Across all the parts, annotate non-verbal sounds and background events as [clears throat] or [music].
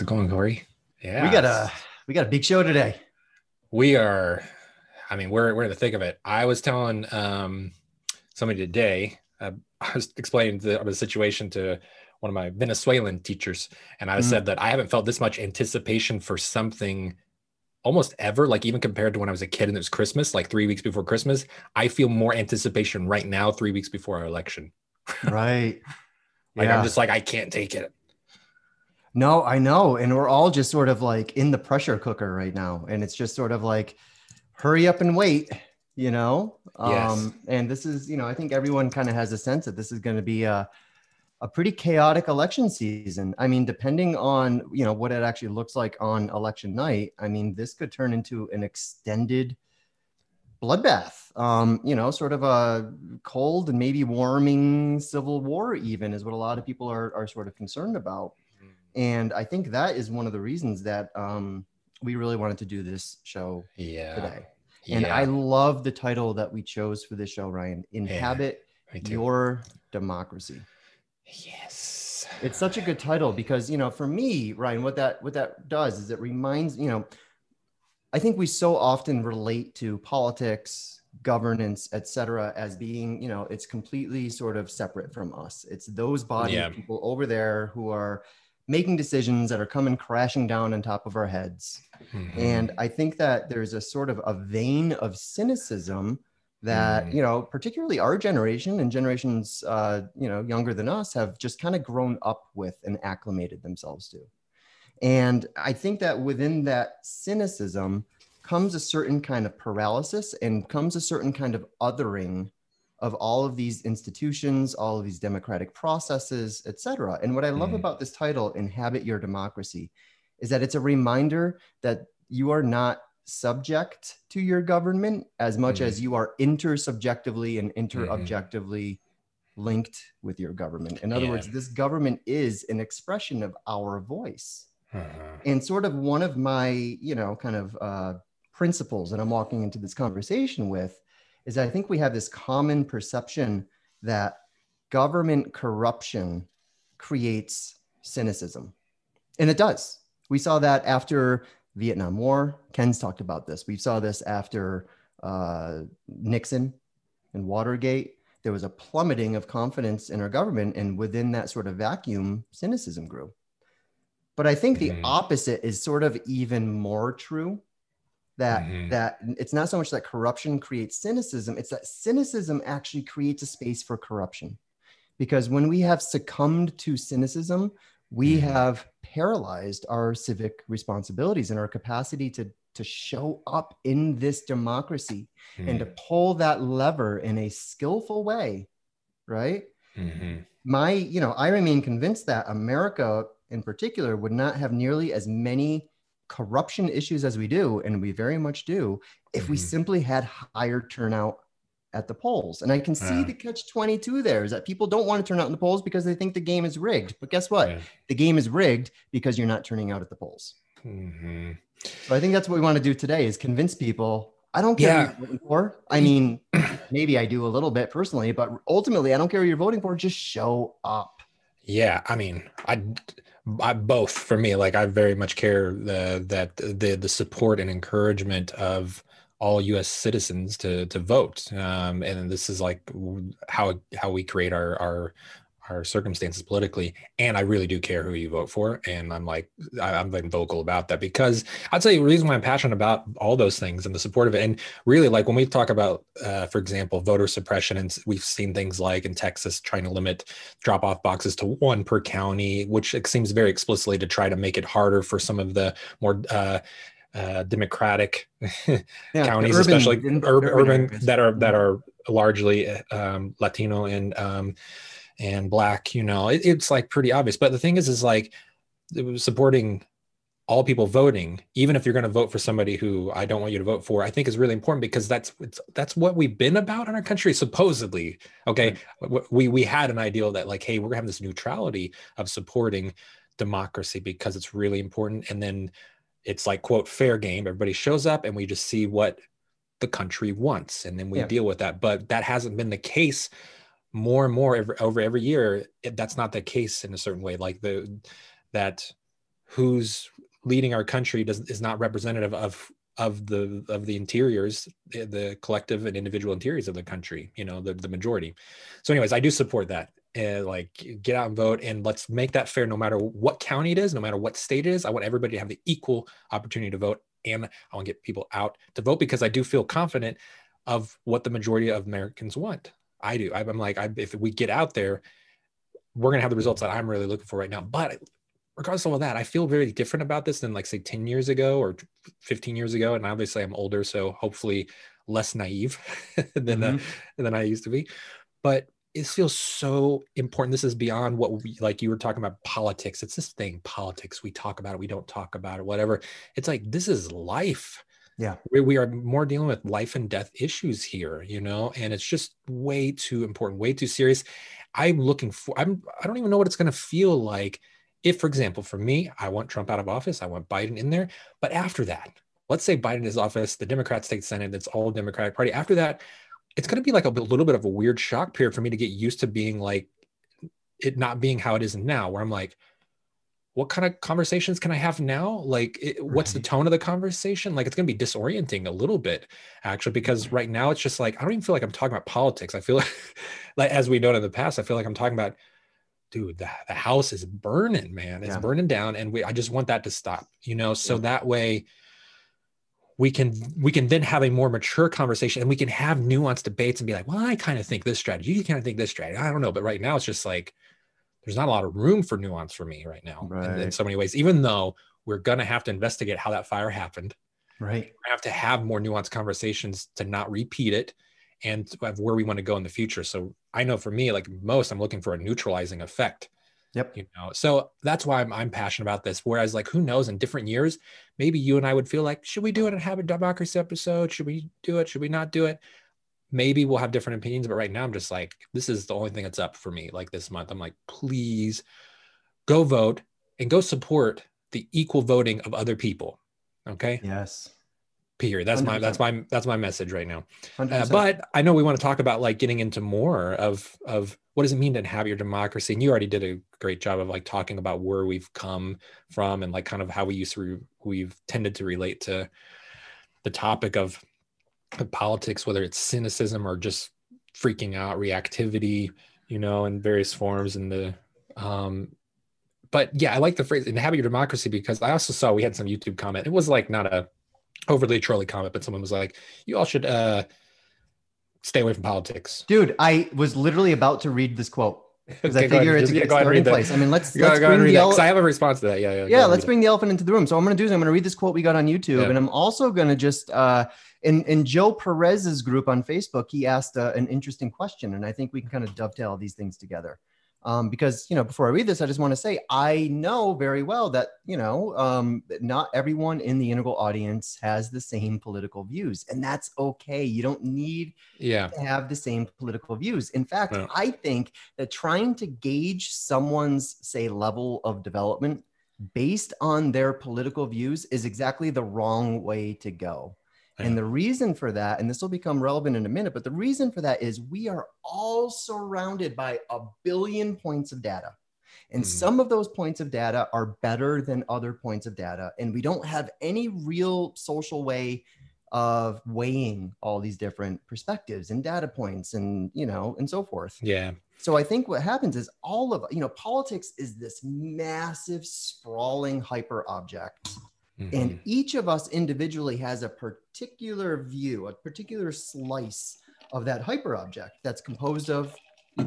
How's it going, Corey? Yeah. We got a we got a big show today. We are I mean, we're we're in the thick of it. I was telling um somebody today, uh, [laughs] I was explaining the, the situation to one of my Venezuelan teachers, and I mm. said that I haven't felt this much anticipation for something almost ever, like even compared to when I was a kid and it was Christmas, like three weeks before Christmas. I feel more anticipation right now, three weeks before our election. [laughs] Right. like yeah. I'm just like, I can't take it. No, I know. And we're all just sort of like in the pressure cooker right now. And it's just sort of like, hurry up and wait, you know? Yes. Um, and this is, you know, I think everyone kind of has a sense that this is going to be a, a pretty chaotic election season. I mean, depending on you know what it actually looks like on election night, I mean, this could turn into an extended bloodbath. Um, you know, sort of a cold and maybe warming civil war, even is what a lot of people are are sort of concerned about. And I think that is one of the reasons that um, we really wanted to do this show yeah. today. And yeah. I love the title that we chose for this show, Ryan. Inhabit yeah, your democracy. Yes. It's such a good title because, you know, for me, Ryan, what that what that does is it reminds, you know, I think we so often relate to politics, governance, etc., as being, you know, it's completely sort of separate from us. It's those body yeah. people over there who are making decisions that are coming crashing down on top of our heads. Mm-hmm. And I think that there's a sort of a vein of cynicism that mm. you know particularly our generation and generations uh, you know younger than us have just kind of grown up with and acclimated themselves to and i think that within that cynicism comes a certain kind of paralysis and comes a certain kind of othering of all of these institutions all of these democratic processes et cetera. and what i love mm. about this title inhabit your democracy is that it's a reminder that you are not subject to your government as much mm-hmm. as you are intersubjectively and interobjectively mm-hmm. linked with your government. In other yeah. words, this government is an expression of our voice. Uh-huh. And sort of one of my, you know, kind of uh, principles that I'm walking into this conversation with is I think we have this common perception that government corruption creates cynicism. And it does. We saw that after Vietnam War. Ken's talked about this. We saw this after uh, Nixon and Watergate. There was a plummeting of confidence in our government, and within that sort of vacuum, cynicism grew. But I think the mm-hmm. opposite is sort of even more true. That mm-hmm. that it's not so much that corruption creates cynicism; it's that cynicism actually creates a space for corruption. Because when we have succumbed to cynicism, we mm-hmm. have paralyzed our civic responsibilities and our capacity to to show up in this democracy mm-hmm. and to mm. pull that lever in a skillful way right mm-hmm. my you know i remain convinced that america in particular would not have nearly as many corruption issues as we do and we very much do if we mm-hmm. simply had higher turnout at the polls. And I can see the catch 22 there is that people don't want to turn out in the polls because they think the game is rigged. But guess what? Yeah. The game is rigged because you're not turning out at the polls. Mm-hmm. So I think that's what we want to do today is convince people I don't care yeah. what you're voting for. I mean, [clears throat] maybe I do a little bit personally, but ultimately, I don't care what you're voting for. Just show up. Yeah, I mean, I, I both for me. Like, I very much care the that the the support and encouragement of all U.S. citizens to to vote, um, and this is like how how we create our our our circumstances politically and i really do care who you vote for and i'm like I, am been vocal about that because i'll tell you the reason why i'm passionate about all those things and the support of it and really like when we talk about uh, for example voter suppression and we've seen things like in texas trying to limit drop off boxes to one per county which seems very explicitly to try to make it harder for some of the more uh, uh, democratic [laughs] yeah, counties, urban, especially urban, urban, urban that are that are largely um, Latino and um, and black. You know, it, it's like pretty obvious. But the thing is, is like supporting all people voting, even if you're going to vote for somebody who I don't want you to vote for, I think is really important because that's that's what we've been about in our country, supposedly. Okay, we we had an ideal that like, hey, we're gonna have this neutrality of supporting democracy because it's really important, and then it's like quote fair game everybody shows up and we just see what the country wants and then we yeah. deal with that but that hasn't been the case more and more every, over every year, it, that's not the case in a certain way. Like the that who's leading our country does is not representative of of the of the interiors the collective and individual interiors of the country you know the, the majority. So anyways i do support that. And like get out and vote and let's make that fair no matter what county it is no matter what state it is. I want everybody to have the equal opportunity to vote and i want to get people out to vote because i do feel confident of what the majority of americans want i do i'm like I, if we get out there we're going to have the results that i'm really looking for right now but regardless of all that i feel very different about this than like say 10 years ago or 15 years ago and obviously i'm older so hopefully less naive [laughs] than uh, mm-hmm. uh, than i used to be but it feels so important. This is beyond what we like you were talking about politics. It's this thing, politics. We talk about it, we don't talk about it, whatever. It's like this is life. Yeah. We, we are more dealing with life and death issues here, you know, and it's just way too important, way too serious. I'm looking for I'm I don't even know what it's gonna feel like if, for example, for me, I want Trump out of office, I want Biden in there. But after that, let's say Biden is office, the Democrats take Senate, it's all Democratic Party. After that, it's going to be like a little bit of a weird shock period for me to get used to being like it not being how it is now where i'm like what kind of conversations can i have now? Like it, what's the tone of the conversation? Like it's going to be disorienting a little bit actually because right. now it's just like i don't even feel like i'm talking about politics. I feel like, [laughs] like as we know in the past i feel like i'm talking about dude the, the house is burning man. It's yeah. burning down and we i just want that to stop you know? So yeah. that way we can we can then have a more mature conversation and we can have nuanced debates and be like well i kind of think this strategy you kind of think this strategy i don't know. But right now it's just like there's not a lot of room for nuance for me right now right. In, in, so many ways even though we're going to have to investigate how that fire happened right we have to have more nuanced conversations to not repeat it and have where we want to go in the future so i know for me like most i'm looking for a neutralizing effect Yep. You know, so that's why I'm, I'm passionate about this. Whereas, like, who knows, in different years, maybe you and I would feel like, should we do it and have a democracy episode? Should we do it? Should we not do it? Maybe we'll have different opinions, but right now I'm just like, this is the only thing that's up for me. Like this month, I'm like, please go vote and go support the equal voting of other people. Okay. Yes period that's 100%. my that's my that's my message right now uh, but i know we want to talk about like getting into more of of what does it mean to have your democracy and you already did a great job of like talking about where we've come from and like kind of how we used to re- we've tended to relate to the topic of, of politics whether it's cynicism or just freaking out reactivity you know in various forms and the um but yeah i like the phrase inhabit your democracy because i also saw we had some youtube comment it was like not a overly trolly comment, but someone was like, "You all should uh, stay away from politics." Dude, I was literally about to read this quote because okay, I figure it's, a starting place. I mean, let's let's go, bring the ele- I have a response to that. Yeah, yeah. Yeah, let's bring it. the elephant into the room. So I'm going to do is I'm going to read this quote we got on YouTube, yeah. and I'm also going to just uh, in in Joe Perez's group on Facebook, he asked uh, an interesting question, and I think we can kind of dovetail these things together. Um, because you know before i read this i just want to say i know very well that you know um, not everyone in the integral audience has the same political views and that's okay. You don't need yeah. to have the same political views. In fact no. i think that trying to gauge someone's say level of development based on their political views is exactly the wrong way to go and the reason for that, and this will become relevant in a minute, but the reason for that is we are all surrounded by a billion points of data. And mm-hmm. some of those points of data are better than other points of data. And we don't have any real social way of weighing all these different perspectives and data points and, you know, and so forth. Yeah. So I think what happens is all of, you know, politics is this massive, sprawling hyper object Mm-hmm. And each of us individually has a particular view, a particular slice of that hyper object that's composed of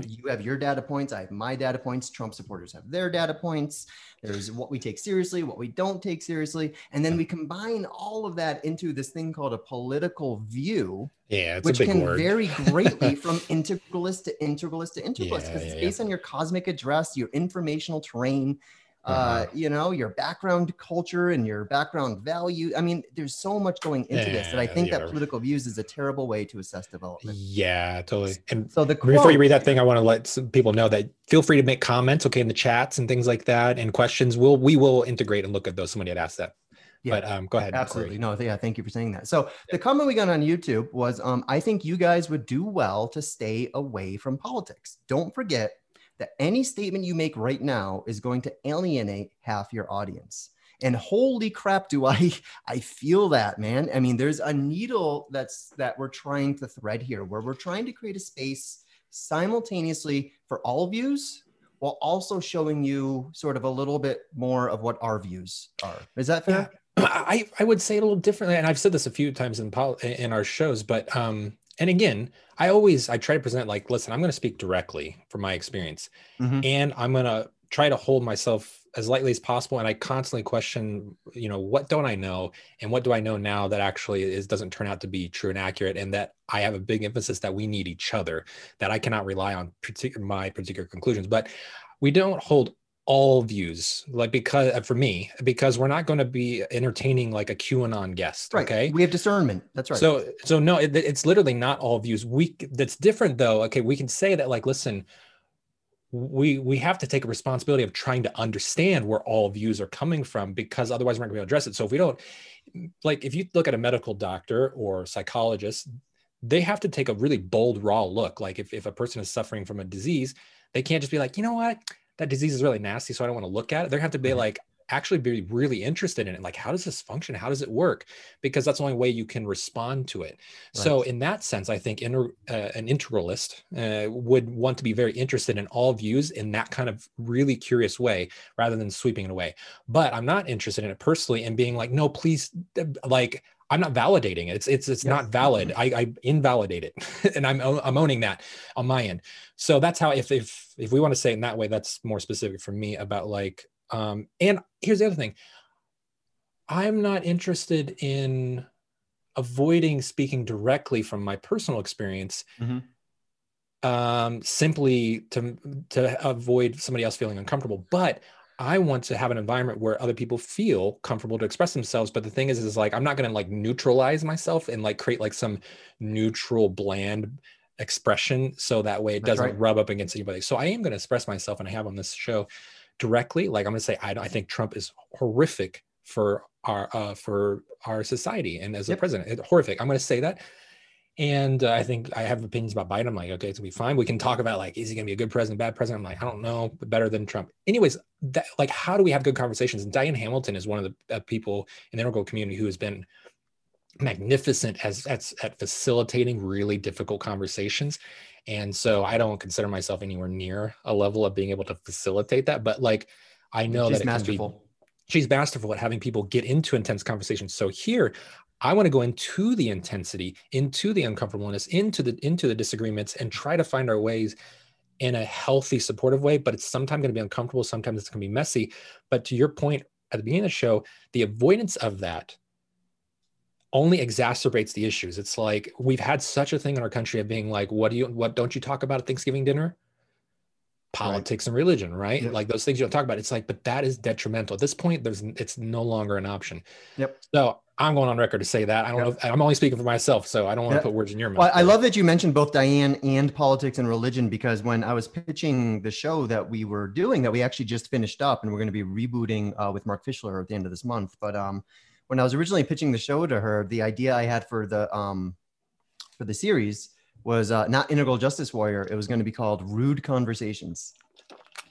you have your data points, I have my data points, Trump supporters have their data points. There's what we take seriously, what we don't take seriously. And then we combine all of that into this thing called a political view. Yeah, which can word. vary greatly [laughs] from integralist to integralist to integralist because yeah, it's yeah, based on your cosmic address, your informational terrain. Uh, you know, your background culture and your background value. I mean, there's so much going into yeah, this that I think yeah. that political views is a terrible way to assess development. Yeah, totally. And so the quote, before you read that thing, I want to let some people know that feel free to make comments, okay, in the chats and things like that, and questions. We'll we will integrate and look at those. Somebody had asked that. Yeah. But um, go ahead. Absolutely. No, yeah, thank you for saying that. So the comment we got on YouTube was um, I think you guys would do well to stay away from politics. Don't forget that any statement you make right now is going to alienate half your audience. And holy crap, do I [laughs] I feel that, man. I mean, there's a needle that's that we're trying to thread here where we're trying to create a space simultaneously for all views while also showing you sort of a little bit more of what our views are. Is that fair? Yeah. [clears throat] I, I would say it a little differently, and I've said this a few times in pol- in our shows, but um, and again, I always I try to present like, listen, I'm going to speak directly from my experience, mm-hmm. and I'm going to try to hold myself as lightly as possible. And I constantly question, you know, what don't I know, and what do I know now that actually is doesn't turn out to be true and accurate, and that I have a big emphasis that we need each other, that I cannot rely on particular my particular conclusions, but we don't hold all views like because uh, for me because we're not going to be entertaining like a qanon guest right. okay? We have discernment. That's right. So so no it, it's literally not all views. We that's different though. Okay we can say that like listen we we have to take a responsibility of trying to understand where all views are coming from because otherwise we're not going to be able to address it. So if we don't like if you look at a medical doctor or psychologist they have to take a really bold raw look. Like if, if a person is suffering from a disease they can't just be like you know what that disease is really nasty, so I don't want to look at it. They have to be mm-hmm. like actually be really interested in it. Like, how does this function? How does it work? Because that's the only way you can respond to it. Right. So, in that sense, I think inter, uh, an integralist uh, would want to be very interested in all views in that kind of really curious way rather than sweeping it away. But I'm not interested in it personally and being like, no, please, like, I'm not validating it. It's it's it's not valid. Mm-hmm. I, I invalidate it, [laughs] and I'm I'm owning that on my end. So that's how if if if we want to say it in that way, that's more specific for me about like. Um, and here's the other thing. I'm not interested in avoiding speaking directly from my personal experience. Mm-hmm um, simply to to avoid somebody else feeling uncomfortable. But I want to have an environment where other people feel comfortable to express themselves. But the thing is, is like I'm not going to like neutralize myself and like create like some neutral, bland expression, so that way it doesn't right. rub up against anybody. So I am going to express myself, and I have on this show directly. Like I'm going to say, I, I think Trump is horrific for our uh, for our society and as yep. a president, horrific. I'm going to say that and uh, I think I have opinions about Biden. I'm like, okay, it's gonna be fine. We can talk about like, is he gonna be a good president, bad president? I'm like, I don't know, but better than Trump. Anyways, that like, how do we have good conversations? And Diane Hamilton is one of the uh, people in the integral community who has been magnificent as at, at facilitating really difficult conversations. And so I don't consider myself anywhere near a level of being able to facilitate that. But like, I know she's that masterful. she's masterful at having people get into intense conversations. So here, I want to go into the intensity, into the uncomfortableness, into the into the disagreements, and try to find our ways in a healthy, supportive way. But it's sometimes going to be uncomfortable. Sometimes it's going to be messy. But to your point at the beginning of the show, the avoidance of that only exacerbates the issues. It's like we've had such a thing in our country of being like, what do you what don't you talk about at Thanksgiving dinner? Politics right. and religion, right? Yep. Like those things you don't talk about. It's like, but that is detrimental. At this point, there's it's no longer an option. Yep. So I'm going on record to say that. I don't know. If, I'm only speaking for myself, so I don't want to put words in your mouth. Well, I love that you mentioned both Diane and politics and religion because when I was pitching the show that we were doing, that we actually just finished up, and we're going to be rebooting uh, with Mark Fischler at the end of this month. But um, when I was originally pitching the show to her, the idea I had for the um, for the series was uh, not integral justice warrior. It was going to be called Rude Conversations.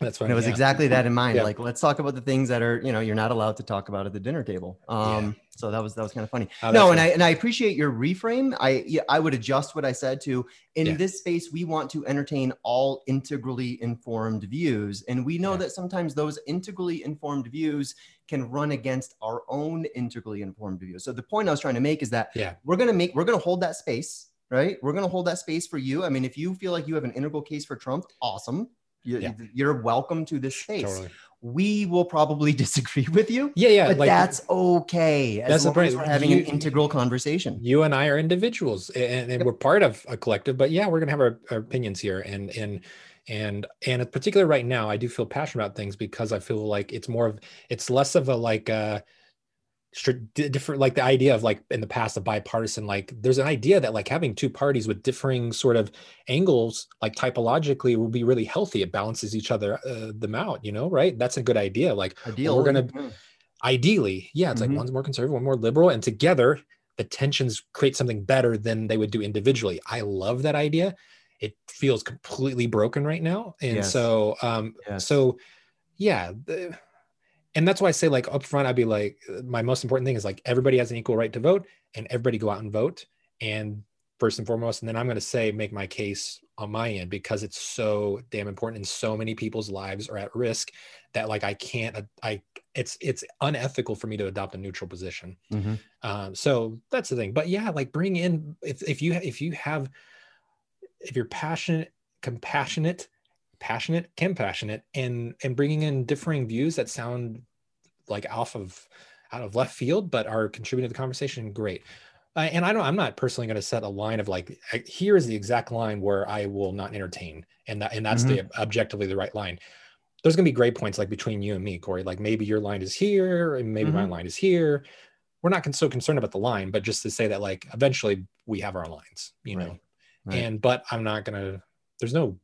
That's right. And it was yeah. exactly that in mind. Yeah. Like, let's talk about the things that are, you know, you're not allowed to talk about at the dinner table. Um, yeah. so that was that was kind of funny. Oh, no, and I and I appreciate your reframe. I I would adjust what I said to in this space, we want to entertain all integrally informed views. And we know that sometimes those integrally informed views can run against our own integrally informed views. So the point I was trying to make is that yeah. we're gonna make we're gonna hold that space right? We're going to hold that space for you. I mean, if you feel like you have an integral case for Trump, awesome. You, yeah. You're welcome to this space. Totally. We will probably [laughs] disagree with you. Yeah, yeah. But like, that's okay. As that's long as we're having you, an integral conversation. You and I are individuals and, and we're part of a collective, but yeah, we're gonna have our, our opinions here. And and and and particularly right now, I do feel passionate about things because I feel like it's more of it's less of a like uh different like the idea of like in the past a bipartisan like there's an idea that like having two parties with differing sort of angles like typologically will be really healthy it balances each other uh, them out you know right that's a good idea like Ideal. we're gonna ideally, yeah, it's Mhm. like one's more conservative, one more liberal, and together the tensions create something better than they would do individually. I love that idea. It feels completely broken right now, and Yes. so, um, Yes. so yeah, the, and that's why I say like up front, I'd be like, my most important thing is like everybody has an equal right to vote, and everybody go out and vote, and first and foremost, and then I'm going to say make my case on my end because it's so damn important, and so many people's lives are at risk that like I can't, I it's it's unethical for me to adopt a neutral position. Mhm. Um, so that's the thing. But yeah, like bring in if if you if you have if you're passionate, compassionate, passionate, compassionate, and and bringing in differing views that sound like off of out of left field, but are contributing to the conversation, great. Uh, and I don't. I'm not personally going to set a line of like, I- here is the exact line where I will not entertain, and that and that's the objectively the right line. There's going to be great points like between you and me, Corey. Like maybe your line is here, and maybe my Mhm. line is here. We're not con- so concerned about the line, but just to say that like eventually we have our lines, you know. Right. Right. And but I'm not gonna. There's no.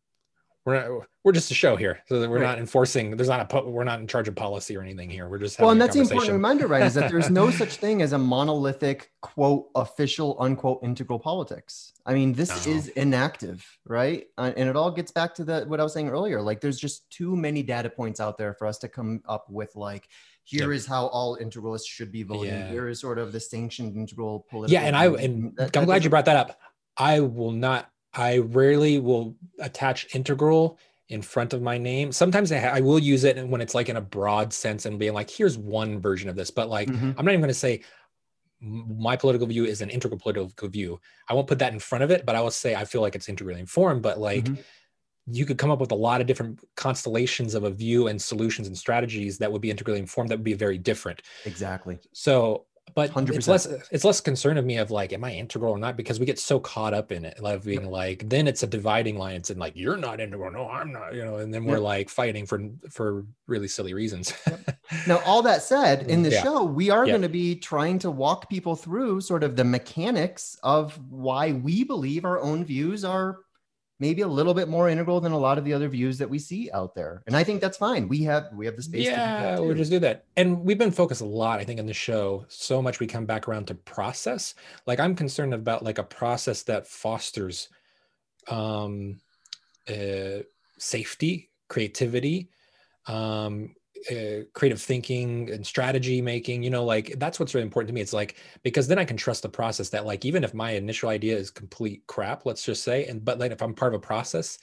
We're not. We're just a show here, so that we're Right. not enforcing. There's not a. We're not in charge of policy or anything here. We're just. well, and that's the important reminder, right? Is that there's no [laughs] such thing as a monolithic quote official unquote integral politics. I mean, this No. is inactive, right? Uh, and it all gets back to the what I was saying earlier. Like, there's just too many data points out there for us to come up with like, here is how all integralists should be voting. Yeah. Here is sort of the sanctioned integral political. yeah and i and That- i'm glad you brought that up i will not i rarely will attach integral in front of my name sometimes i, ha- I will use it when it's like in a broad sense and being like here's one version of this but like Mhm. i'm not even going to say my political view is an integral political view i won't put that in front of it but i will say i feel like it's integrally informed but like Mhm. you could come up with a lot of different constellations of a view and solutions and strategies that would be integrally informed that would be very different exactly. so, but it's 100%. less it's less concern of me of like, am I integral or not? Because we get so caught up in it, like being like, then it's a dividing line. It's in like, you're not integral, no, I'm not, you know, and then we're Yep. like fighting for for really silly reasons. Now, all that said, [laughs] in the Yeah. show, we are Yeah. going to be trying to walk people through sort of the mechanics of why we believe our own views are maybe a little bit more integral than a lot of the other views that we see out there. And I think that's fine. We have we have the space to do yeah, we'll just do that. And we've been focused a lot, I think, in the show. So much we come back around to process. Like I'm concerned about like a process that fosters um uh safety, creativity, um uh, creative thinking and strategy making you know like that's what's really important to me it's like because then i can trust the process that like even if my initial idea is complete crap let's just say and but like if i'm part of a process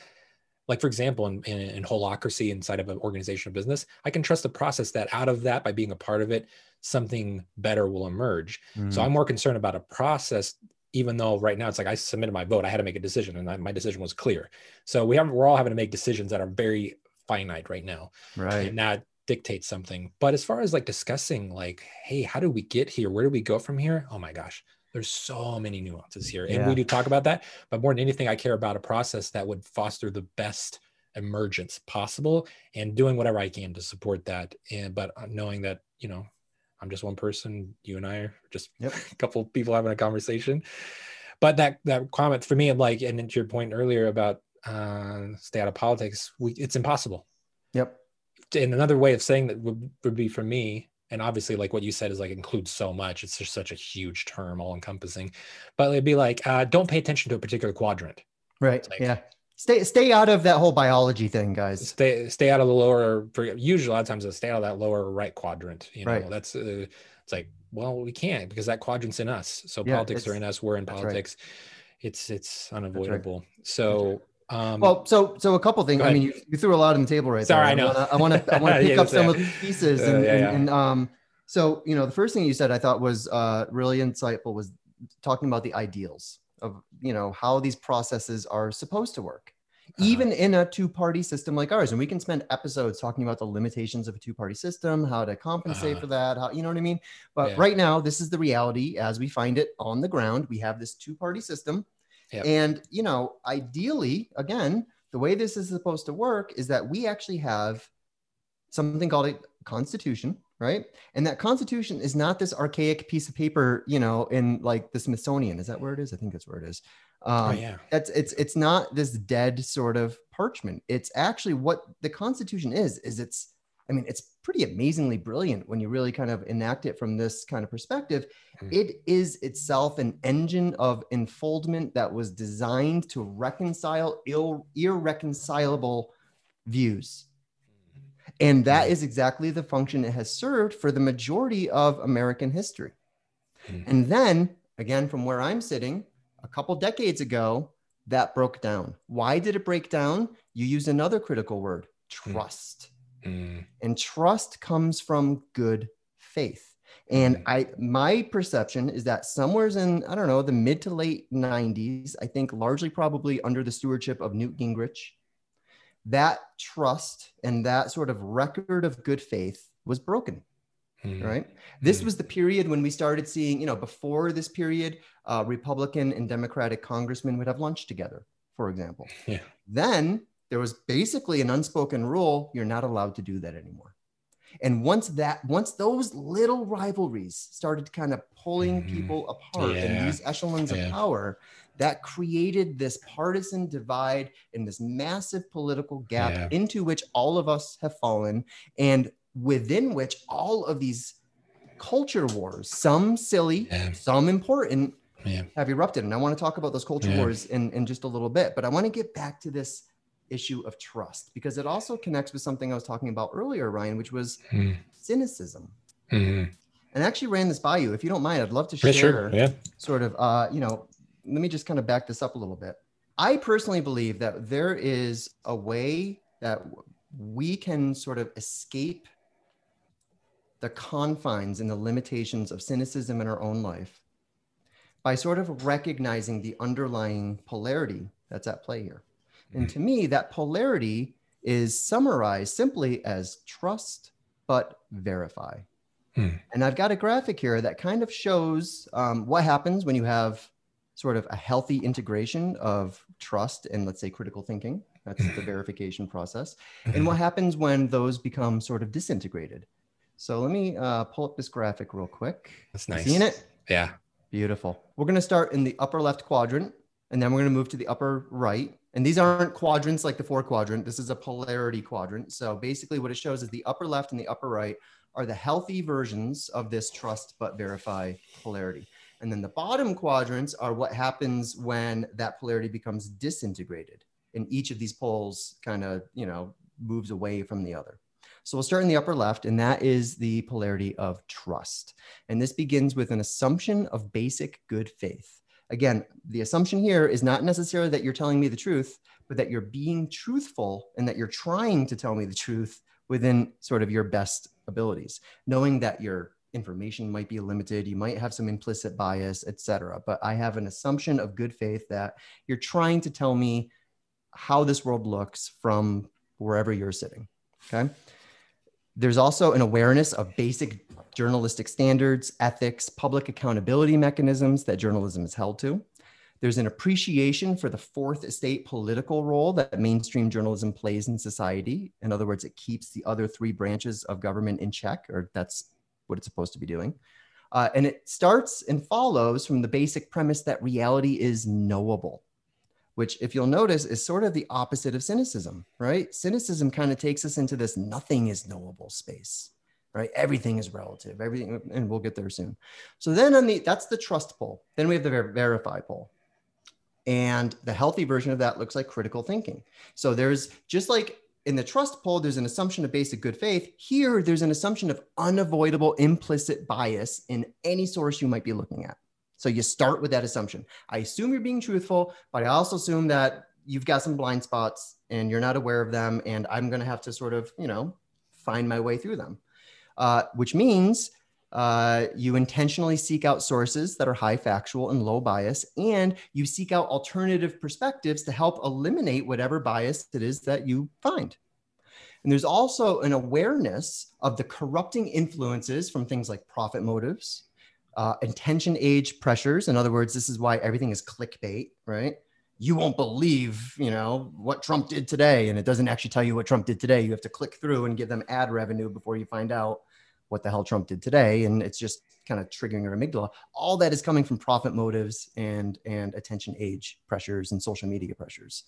like for example in, in, in holacracy inside of an organization or business i can trust the process that out of that by being a part of it something better will emerge so Mhm. i'm more concerned about a process even though right now it's like i submitted my vote i had to make a decision and I, my decision was clear so we have we're all having to make decisions that are very finite right now right. and that dictates something but as far as like discussing like hey how do we get here where do we go from here oh my gosh there's so many nuances here and Yeah. we do talk about that but more than anything i care about a process that would foster the best emergence possible and doing whatever i can to support that and but uh, knowing that you know i'm just one person you and i are just Yep. [laughs] a couple people having a conversation but that that comment for me like and to your point earlier about uh stay out of politics we it's impossible Yep. And another way of saying that would, would be for me and obviously like what you said is like includes so much it's just such a huge term all encompassing but it'd be like uh, don't pay attention to a particular quadrant Right. like- yeah. Stay stay out of that whole biology thing, guys. stay stay out of the lower for usually a lot of times it's stay out of that lower right quadrant you know Right. that's uh, it's like well we can't because that quadrant's in us so Yeah, politics are in us we're in that's right. politics it's it's unavoidable so um Well, so so a couple things. I mean, you, you threw a lot on the table right Sorry, there. I know. I want to I [laughs] want to Yeah, pick up some of the pieces Uh, and, yeah, and, yeah. and um. So you know, the first thing you said I thought was uh, really insightful was talking about the ideals of you know how these processes are supposed to work. Uh-huh. Even in a two-party system like ours, and we can spend episodes talking about the limitations of a two-party system, how to compensate Uh-huh. for that, how you know what I mean. But Yeah. right now, this is the reality as we find it on the ground. We have this two-party system, Yep. and you know, ideally, again, the way this is supposed to work is that we actually have something called a constitution, right? And that constitution is not this archaic piece of paper, you know, in like the Smithsonian. Is that where it is? I think that's where it is. Um, oh yeah that's it's it's not this dead sort of parchment. It's actually what the Constitution is. Is it's I mean, it's pretty amazingly brilliant when you really kind of enact it from this kind of perspective. Mm. It is itself an engine of enfoldment that was designed to reconcile Ill, irreconcilable views. And that is exactly the function it has served for the majority of American history. Mm. And then, again, from where I'm sitting, a couple decades ago, that broke down. Why did it break down? You use another critical word trust. Mm. And trust comes from good faith. And mm. I my perception is that somewhere's in, I don't know, the mid to late 90s, I think largely probably under the stewardship of Newt Gingrich, that trust and that sort of record of good faith was broken. Mm. Right. This mm. was the period when we started seeing, you know, before this period, uh, Republican and Democratic congressmen would have lunch together, for example. Yeah. Then there was basically an unspoken rule you're not allowed to do that anymore. And once that, once those little rivalries started kind of pulling mm-hmm. people apart yeah. in these echelons yeah. of power, that created this partisan divide and this massive political gap yeah. into which all of us have fallen, and within which all of these culture wars, some silly, some important, have erupted. And I want to talk about those culture wars in, in just a little bit, but I want to get back to this issue of trust because it also connects with something I was talking about earlier, Ryan, which was mm. cynicism. Mm-hmm. And I actually ran this by you. If you don't mind, I'd love to share sure. yeah. sort of, uh, you know, let me just kind of back this up a little bit. I personally believe that there is a way that we can sort of escape the confines and the limitations of cynicism in our own life by sort of recognizing the underlying polarity that's at play here. And to me, that polarity is summarized simply as trust but verify. Hmm. And I've got a graphic here that kind of shows um, what happens when you have sort of a healthy integration of trust and, let's say, critical thinking. That's the hmm. verification process. And what happens when those become sort of disintegrated. So let me uh, pull up this graphic real quick. That's nice. Seeing it? Yeah. Beautiful. We're going to start in the upper left quadrant, and then we're going to move to the upper right. And these aren't quadrants like the four quadrant. This is a polarity quadrant. So basically what it shows is the upper left and the upper right are the healthy versions of this trust but verify polarity. And then the bottom quadrants are what happens when that polarity becomes disintegrated. And each of these poles kind of, you know, moves away from the other. So we'll start in the upper left, and that is the polarity of trust. And this begins with an assumption of basic good faith. Again, the assumption here is not necessarily that you're telling me the truth, but that you're being truthful and that you're trying to tell me the truth within sort of your best abilities, knowing that your information might be limited, you might have some implicit bias, etc. But I have an assumption of good faith that you're trying to tell me how this world looks from wherever you're sitting. Okay. There's also an awareness of basic journalistic standards, ethics, public accountability mechanisms that journalism is held to. There's an appreciation for the fourth estate political role that mainstream journalism plays in society. In other words, it keeps the other three branches of government in check, or that's what it's supposed to be doing. Uh, and it starts and follows from the basic premise that reality is knowable which, if you'll notice, is sort of the opposite of cynicism, right? Cynicism kind of takes us into this nothing is knowable space, right? Everything is relative, everything, and we'll get there soon. So then on the, that's the trust pole. Then we have the ver- verify pole. And the healthy version of that looks like critical thinking. So there's just like in the trust pole, there's an assumption of basic good faith. Here, there's an assumption of unavoidable implicit bias in any source you might be looking at. So you start with that assumption. I assume you're being truthful, but I also assume that you've got some blind spots and you're not aware of them. And I'm going to have to sort of, you know, find my way through them, uh, which means uh, you intentionally seek out sources that are high factual and low bias, and you seek out alternative perspectives to help eliminate whatever bias it is that you find. And there's also an awareness of the corrupting influences from things like profit motives, uh, attention age pressures. In other words, this is why everything is clickbait, right? You won't believe, you know, what Trump did today, and it doesn't actually tell you what Trump did today. You have to click through and give them ad revenue before you find out what the hell Trump did today, and it's just kind of triggering your amygdala. All that is coming from profit motives and and attention age pressures and social media pressures.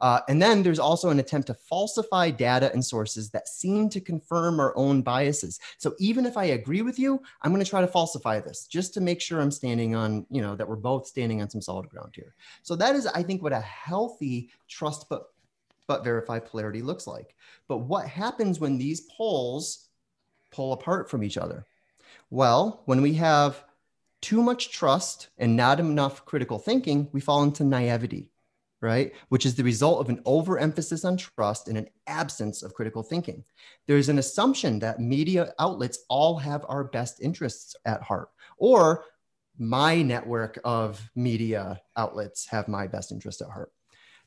Uh, and then there's also an attempt to falsify data and sources that seem to confirm our own biases. So even if I agree with you, I'm going to try to falsify this just to make sure I'm standing on, you know, that we're both standing on some solid ground here. So that is, I think, what a healthy trust but but verify polarity looks like. But what happens when these poles pull apart from each other? Well, when we have too much trust and not enough critical thinking, we fall into naivety, right? Which is the result of an overemphasis on trust and an absence of critical thinking. There's an assumption that media outlets all have our best interests at heart, or my network of media outlets have my best interest at heart.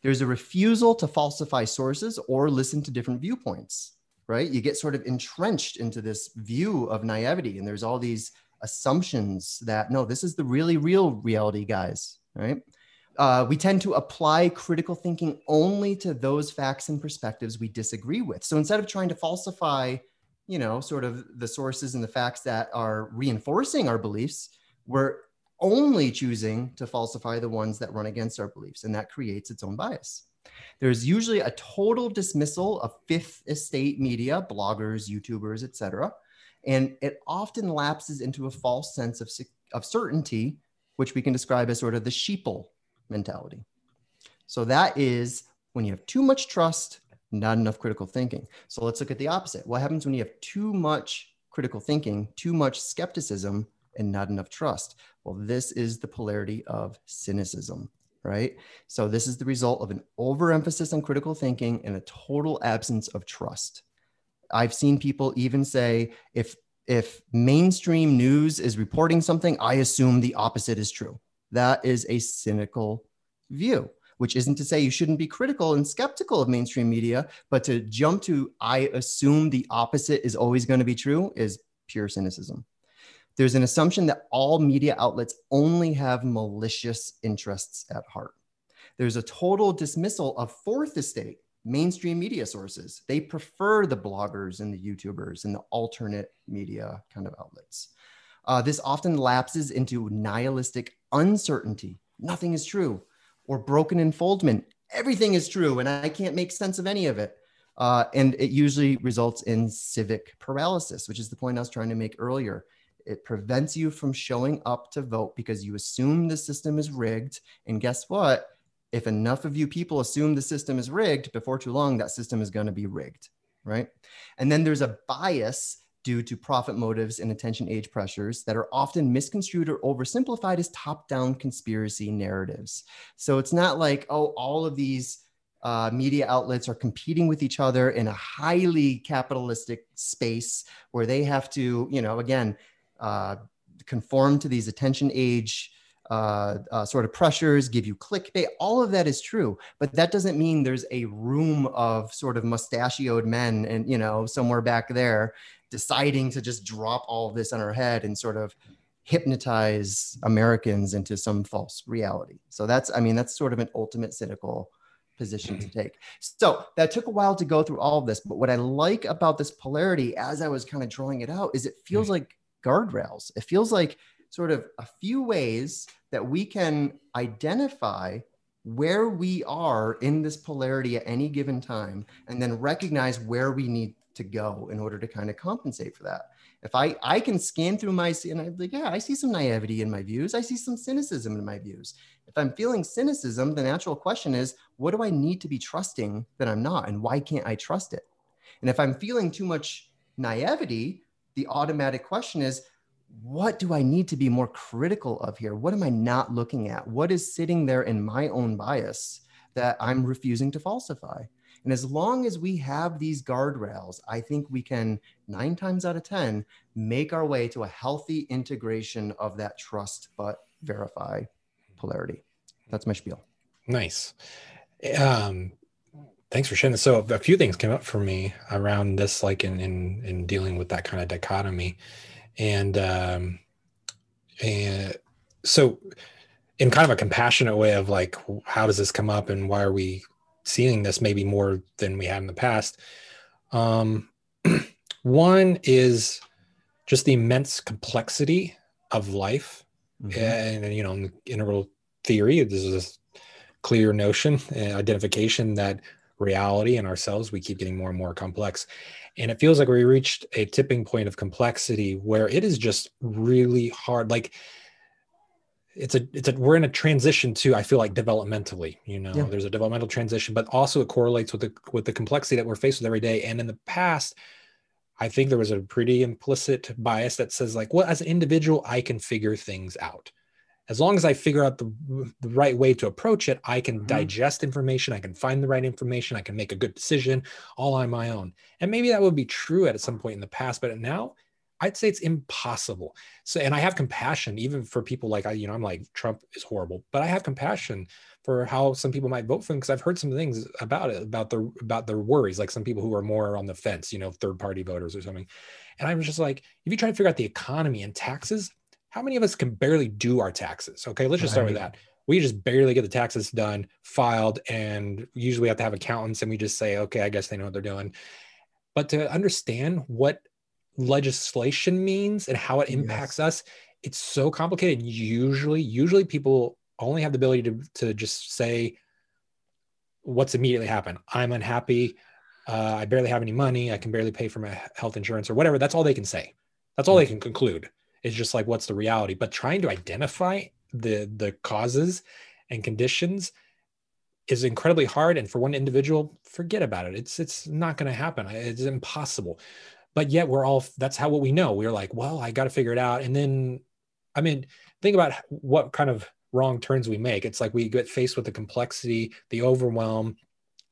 There's a refusal to falsify sources or listen to different viewpoints right? You get sort of entrenched into this view of naivety, and there's all these assumptions that no, this is the really real reality, guys, right? Uh, we tend to apply critical thinking only to those facts and perspectives we disagree with. So instead of trying to falsify, you know, sort of the sources and the facts that are reinforcing our beliefs, we're only choosing to falsify the ones that run against our beliefs, and that creates its own bias. There's usually a total dismissal of fifth estate media, bloggers, YouTubers, etc. And it often lapses into a false sense of, of certainty, which we can describe as sort of the sheeple mentality. So that is when you have too much trust, not enough critical thinking. So let's look at the opposite. What happens when you have too much critical thinking, too much skepticism, and not enough trust? Well, this is the polarity of cynicism right? So this is the result of an overemphasis on critical thinking and a total absence of trust. I've seen people even say if if mainstream news is reporting something, I assume the opposite is true. That is a cynical view, which isn't to say you shouldn't be critical and skeptical of mainstream media, but to jump to I assume the opposite is always going to be true is pure cynicism there's an assumption that all media outlets only have malicious interests at heart. There's a total dismissal of fourth estate mainstream media sources. They prefer the bloggers and the YouTubers and the alternate media kind of outlets. Uh, this often lapses into nihilistic uncertainty. Nothing is true, or broken enfoldment. Everything is true, and I can't make sense of any of it. Uh, and it usually results in civic paralysis, which is the point I was trying to make earlier. It prevents you from showing up to vote because you assume the system is rigged. And guess what? If enough of you people assume the system is rigged, before too long, that system is going to be rigged, right? And then there's a bias due to profit motives and attention age pressures that are often misconstrued or oversimplified as top down conspiracy narratives. So it's not like, oh, all of these uh, media outlets are competing with each other in a highly capitalistic space where they have to, you know, again, uh, conform to these attention age uh, uh, sort of pressures, give you clickbait. All of that is true, but that doesn't mean there's a room of sort of mustachioed men and you know somewhere back there deciding to just drop all of this on our head and sort of hypnotize Americans into some false reality. So that's, I mean, that's sort of an ultimate cynical position to take. So that took a while to go through all of this. But what I like about this polarity as I was kind of drawing it out is it feels like guardrails. It feels like sort of a few ways that we can identify where we are in this polarity at any given time and then recognize where we need to go in order to kind of compensate for that. If I I can scan through my and I'm like, yeah, I see some naivety in my views. I see some cynicism in my views. If I'm feeling cynicism, the natural question is, what do I need to be trusting that I'm not, and why can't I trust it? And if I'm feeling too much naivety, the automatic question is what do I need to be more critical of here? What am I not looking at? What is sitting there in my own bias that I'm refusing to falsify? And as long as we have these guardrails, I think we can, nine times out of 10, make our way to a healthy integration of that trust but verify polarity. That's my spiel. Nice. Um, Thanks for sharing. So a few things came up for me around this, like in in, in dealing with that kind of dichotomy, and um, and so in kind of a compassionate way of like, how does this come up, and why are we seeing this maybe more than we had in the past? Um, [clears throat] one is just the immense complexity of life Mhm. and, you know in integral theory this is a clear notion uh, identification that reality and ourselves we keep getting more and more complex. And it feels like we reached a tipping point of complexity where it is just really hard like it's a it's a we're in a transition to i feel like developmentally you know? Yeah. there's a developmental transition but also it correlates with the with the complexity that we're faced with every day. And in the past i think there was a pretty implicit bias that says like well as an individual i can figure things out as long as i figure out the, the right way to approach it i can Mhm. digest information i can find the right information i can make a good decision all on my own. And maybe that would be true at some point in the past but now i'd say it's impossible. So and i have compassion even for people like i you know i'm like trump is horrible but i have compassion for how some people might vote for him because i've heard some things about it about their about their worries like some people who are more on the fence you know third party voters or something. And i was just like if you try to figure out the economy and taxes how many of us can barely do our taxes? Okay let's just start with that. We just barely get the taxes done filed and usually we have to have accountants and we just say okay i guess they know what they're doing. But to understand what legislation means and how it impacts us it's so complicated. Usually usually people only have the ability to, to just say what's immediately happen i'm unhappy. Uh, i barely have any money. I can barely pay for my health insurance or whatever. That's all they can say. That's all they can conclude it's just like what's the reality? But trying to identify the the causes and conditions is incredibly hard and for one individual forget about it. It's it's not going to happen it's impossible. But yet we're all that's how what we know. We're like well i got to figure it out. And then i mean think about what kind of wrong turns we make. It's like we get faced with the complexity the overwhelm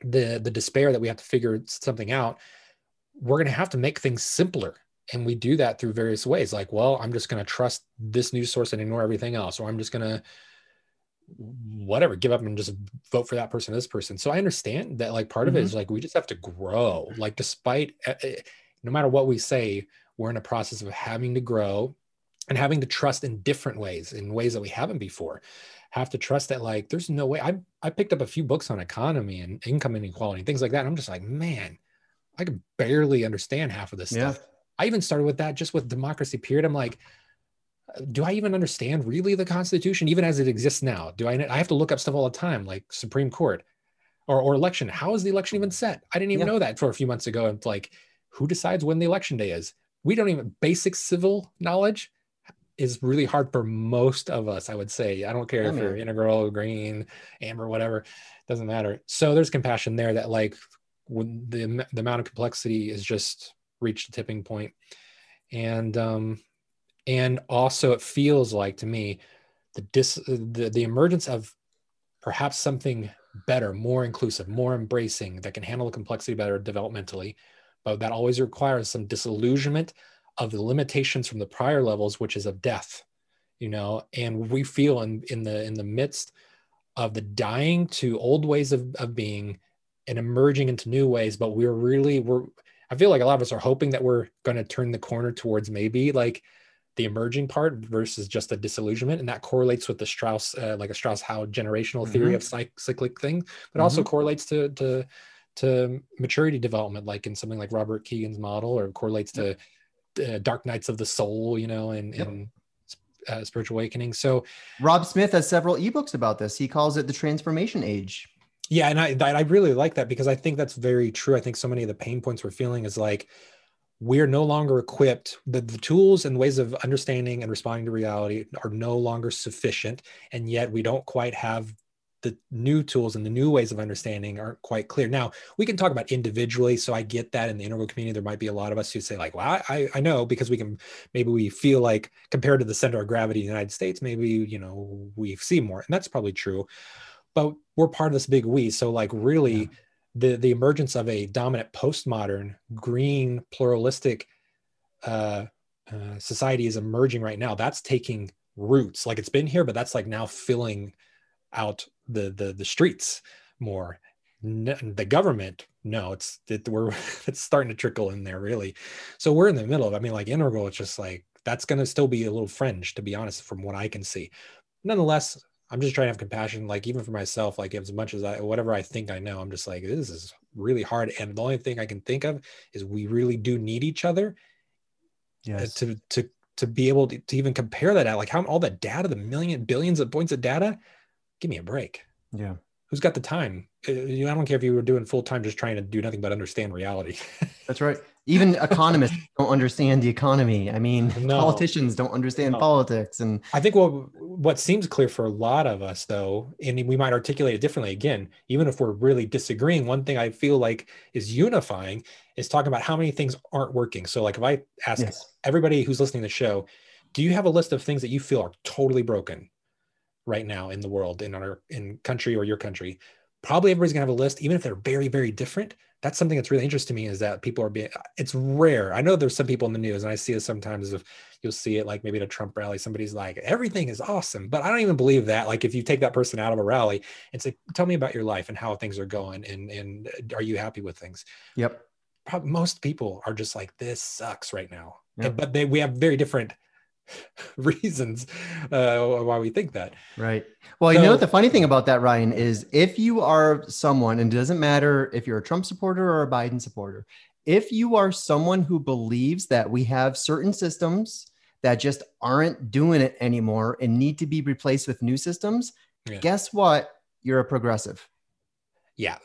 the the despair that we have to figure something out. We're going to have to make things simpler and we do that through various ways? Like well i'm just going to trust this news source and ignore everything else or i'm just going to whatever give up and just vote for that person this person. So i understand that like part of it Mhm. is like we just have to grow. Like despite uh, uh, no matter what we say we're in a process of having to grow and having to trust in different ways in ways that we haven't before. Have to trust that like there's no way i i picked up a few books on economy and income inequality and things like that and i'm just like man i could barely understand half of this Yeah. stuff i even started with that just with democracy period i'm like do I even understand really the Constitution, even as it exists now? Do I? I have to look up stuff all the time, like Supreme Court or, or election. How is the election even set? I didn't even Yeah. know that for a few months ago. And like, who decides when the election day is? We don't even basic civil knowledge is really hard for most of us. I would say. I don't care I if you're integral, green, amber, whatever. Doesn't matter. So there's compassion there that like when the the amount of complexity is just reached a tipping point, and um, and also it feels like to me the dis the, the emergence of perhaps something better more inclusive more embracing that can handle the complexity better developmentally but that always requires some disillusionment of the limitations from the prior levels which is of death you know? And we feel in in the in the midst of the dying to old ways of, of being and emerging into new ways but we're really we're i feel like a lot of us are hoping that we're going to turn the corner towards maybe like the emerging part versus just the disillusionment and that correlates with the strauss uh, like a strauss howe generational theory Mhm. of cyc- cyclic thing but also Mhm. correlates to to to maturity development like in something like robert kegan's model or correlates to uh, dark nights of the soul you know and Yep. and uh, spiritual awakening so Robb Smith has several ebooks about this. He calls it the transformation age. Yeah, and I I really like that because I think that's very true. I think so many of the pain points we're feeling is like we're no longer equipped. The, the tools and ways of understanding and responding to reality are no longer sufficient, and yet we don't quite have the new tools and the new ways of understanding aren't quite clear. Now we can talk about individually, so I get that in the integral community. There might be a lot of us who say like, "Well, I I know because we can maybe we feel like compared to the center of gravity in the United States, maybe you know we see more, and that's probably true." But we're part of this big we, so like really. Yeah. The, the emergence of a dominant postmodern green pluralistic uh, uh, society is emerging right now. That's taking roots. Like it's been here but that's like now filling out the the, the streets more. The government no it's it, we're [laughs] it's starting to trickle in there really. So we're in the middle of i mean like integral it's just like that's going to still be a little fringe to be honest from what i can see. Nonetheless i'm just trying to have compassion like even for myself like as much as i whatever i think i know i'm just like this is really hard and the only thing i can think of is we really do need each other Yes. to to to be able to, to even compare that out, like how all that data, the million billions of points of data, give me a break. Yeah. Who's got the time? Uh, you know, I don't care if you were doing full time, just trying to do nothing but understand reality. [laughs] That's right. Even economists [laughs] don't understand the economy. I mean, No. politicians don't understand No. politics. And I think what what seems clear for a lot of us, though, and we might articulate it differently again, even if we're really disagreeing. One thing I feel like is unifying is talking about how many things aren't working. So, like, if I ask yes, everybody who's listening to the show, do you have a list of things that you feel are totally broken right now in the world, in our in country or your country? Probably everybody's gonna have a list, even if they're very, very different. That's something that's really interesting to me is that people are being it's rare. I know there's some people in the news, and I see it sometimes if you'll see it like maybe at a Trump rally, somebody's like, everything is awesome. But I don't even believe that. Like if you take that person out of a rally and say, tell me about your life and how things are going and and uh, are you happy with things? yep, Prob- most people are just like this sucks right now. And- but they we have very different [laughs] reasons uh, why we think that right. Well, you know what the funny thing about that, Ryan, is if you are someone, and it doesn't matter if you're a Trump supporter or a Biden supporter, if you are someone who believes that we have certain systems that just aren't doing it anymore and need to be replaced with new systems, Yeah. guess what? You're a progressive. yeah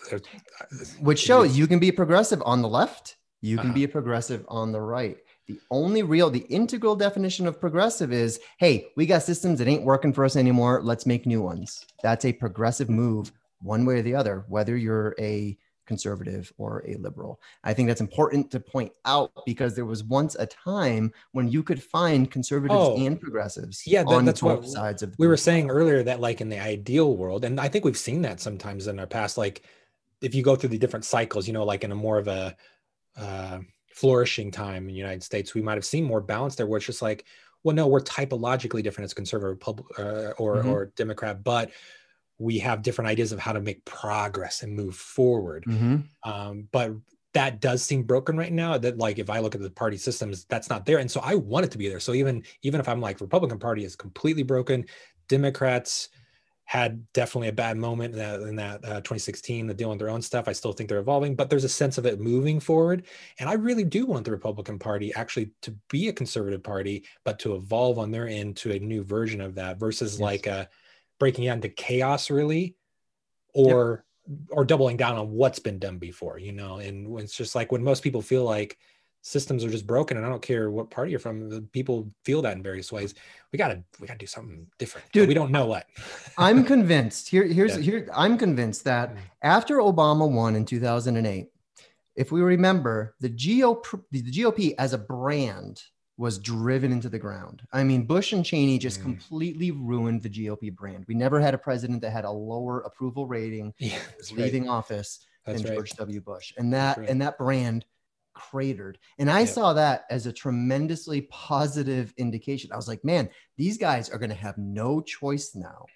which shows [laughs] you can be progressive on the left you can Uh-huh. be a progressive on the right the only real the integral definition of progressive is hey we got systems that ain't working for us anymore. Let's make new ones. That's a progressive move one way or the other whether you're a conservative or a liberal. I think that's important to point out because there was once a time when you could find conservatives Oh. and progressives Yeah, that- on that's both what sides of the we were saying earlier that like in the ideal world and i think we've seen that sometimes in our past like if you go through the different cycles you know like in a more of a uh, flourishing time in the united states we might have seen more balance there where it's just like well no we're typologically different as conservative uh, or Mhm. or democrat but we have different ideas of how to make progress and move forward Mhm. um, but that does seem broken right now that like if i look at the party systems that's not there and so i want it to be there so even even if i'm like republican party is completely broken democrats had definitely a bad moment in that, in that uh, 2016 the dealing with their own stuff. I still think they're evolving but there's a sense of it moving forward. And i really do want the republican party actually to be a conservative party but to evolve on their end to a new version of that versus Yes. like uh, breaking it into chaos really or or doubling down on what's been done before you know? And when it's just like when most people feel like systems are just broken and i don't care what party you're from the people feel that in various ways we gotta we gotta do something different Dude, we don't know what I'm convinced. Here, here's Yeah. here. I'm convinced that Mm. after Obama won in 2008, if we remember, the GOP, the GOP as a brand was driven into the ground. I mean, Bush and Cheney just Mm. completely ruined the GOP brand. We never had a president that had a lower approval rating yeah that's right leaving office that's than right George W. Bush, and that right. and that brand cratered. And I Yep. saw that as a tremendously positive indication. I was like, man, these guys are going to have no choice now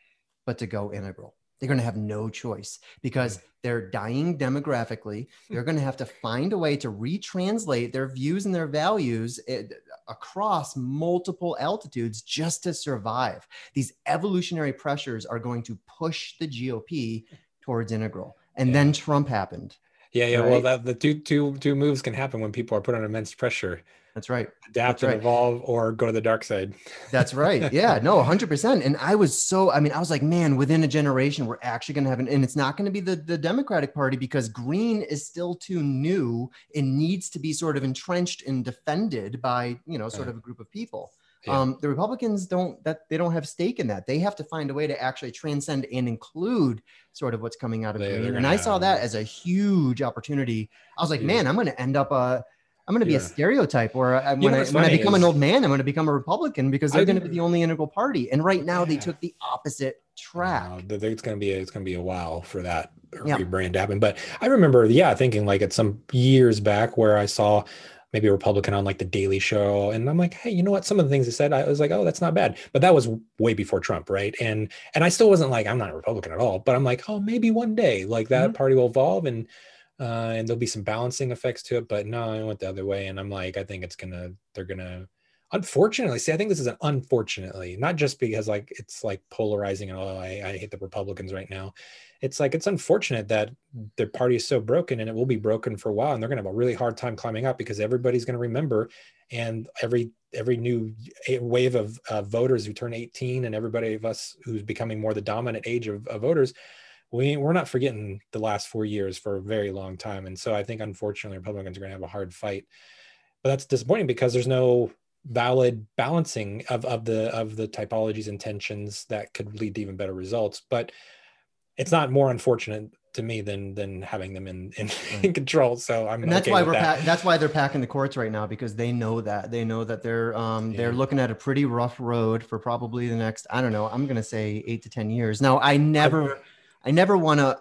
but to go integral. They're going to have no choice because they're dying demographically. They're going to have to find a way to retranslate their views and their values eh, across multiple altitudes just to survive. These evolutionary pressures are going to push the GOP towards integral. And Yeah. then Trump happened. Yeah yeah well that the two two two moves can happen when people are put under immense pressure That's right. adapt That's and right. evolve or go to the dark side That's right. [laughs] Yeah, no, 100%. And I was so, I mean, I was like, man, within a generation, we're actually going to have an, and it's not going to be the, the Democratic Party because green is still too new and needs to be sort of entrenched and defended by, you know, sort of a group of people. Yeah. Um, the Republicans don't, that they don't have stake in that. They have to find a way to actually transcend and include sort of what's coming out of green. And gonna I saw that as a huge opportunity. I was like, Yeah. man, I'm going to end up a, I'm going to be a stereotype where I, when, I, when I become an old man, I'm going to become a Republican because they're going to be the only integral party. And right now they took the opposite track. Uh, it's gonna be a, it's gonna be a while for that Yeah. rebrand to happen. But I remember, yeah, thinking like at some years back where I saw maybe a Republican on like the Daily Show, and I'm like, hey, you know what? Some of the things he said, I was like, oh, that's not bad. But that was way before Trump, right? And and I still wasn't like, I'm not a Republican at all. But I'm like, oh, maybe one day like that Mhm. party will evolve and. Uh, and there'll be some balancing effects to it, but no, I went the other way, and I'm like, I think it's gonna, they're gonna, unfortunately see i think this is an unfortunately not just because like it's like polarizing and oh I, I hate the republicans right now it's like it's unfortunate that their party is so broken and it will be broken for a while and they're going to have a really hard time climbing up because everybody's going to remember and every every new wave of uh, voters who turn 18 and everybody of us who's becoming more the dominant age of, of voters we, we're not forgetting the last four years for a very long time. And so i think unfortunately republicans are going to have a hard fight. But that's disappointing because there's no valid balancing of, of the of the typologies intentions that could lead to even better results. But it's not more unfortunate to me than than having them in in, right. in control so i'm and that's okay why we're that. pa- that's why they're packing the courts right now because they know that they know that they're um yeah. they're looking at a pretty rough road for probably the next i don't know i'm gonna say eight to ten years now i never i, I never want to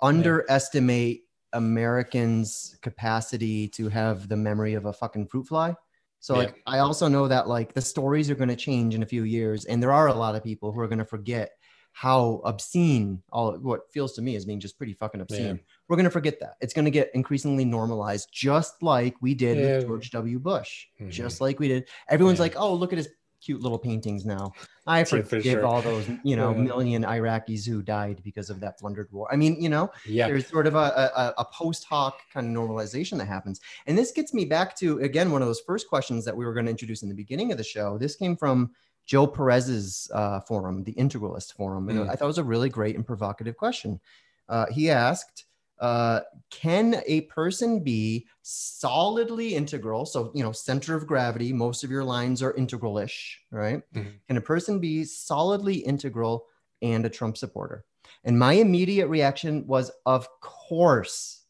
underestimate yeah. americans capacity to have the memory of a fucking fruit fly so yeah. like I also know that like the stories are going to change in a few years and there are a lot of people who are going to forget how obscene all what feels to me as being just pretty fucking obscene. Yeah. We're going to forget that. It's going to get increasingly normalized just like we did yeah. with George W. Bush. Mm-hmm. Just like we did. Everyone's like, "Oh, look at his cute little paintings now. I [laughs] forgive sure. all those, you know, yeah. million Iraqis who died because of that plundered war. I mean, you know, yeah. there's sort of a, a, a post hoc kind of normalization that happens. And this gets me back to, again, one of those first questions that we were going to introduce in the beginning of the show. This came from Joe Perez's uh, forum, the Integralist Forum. Mm. I thought it was a really great and provocative question. Uh, he asked, uh, can a person be solidly integral? So, you know, center of gravity, most of your lines are integral-ish, right? Mm-hmm. Can a person be solidly integral and a Trump supporter? And my immediate reaction was, of course,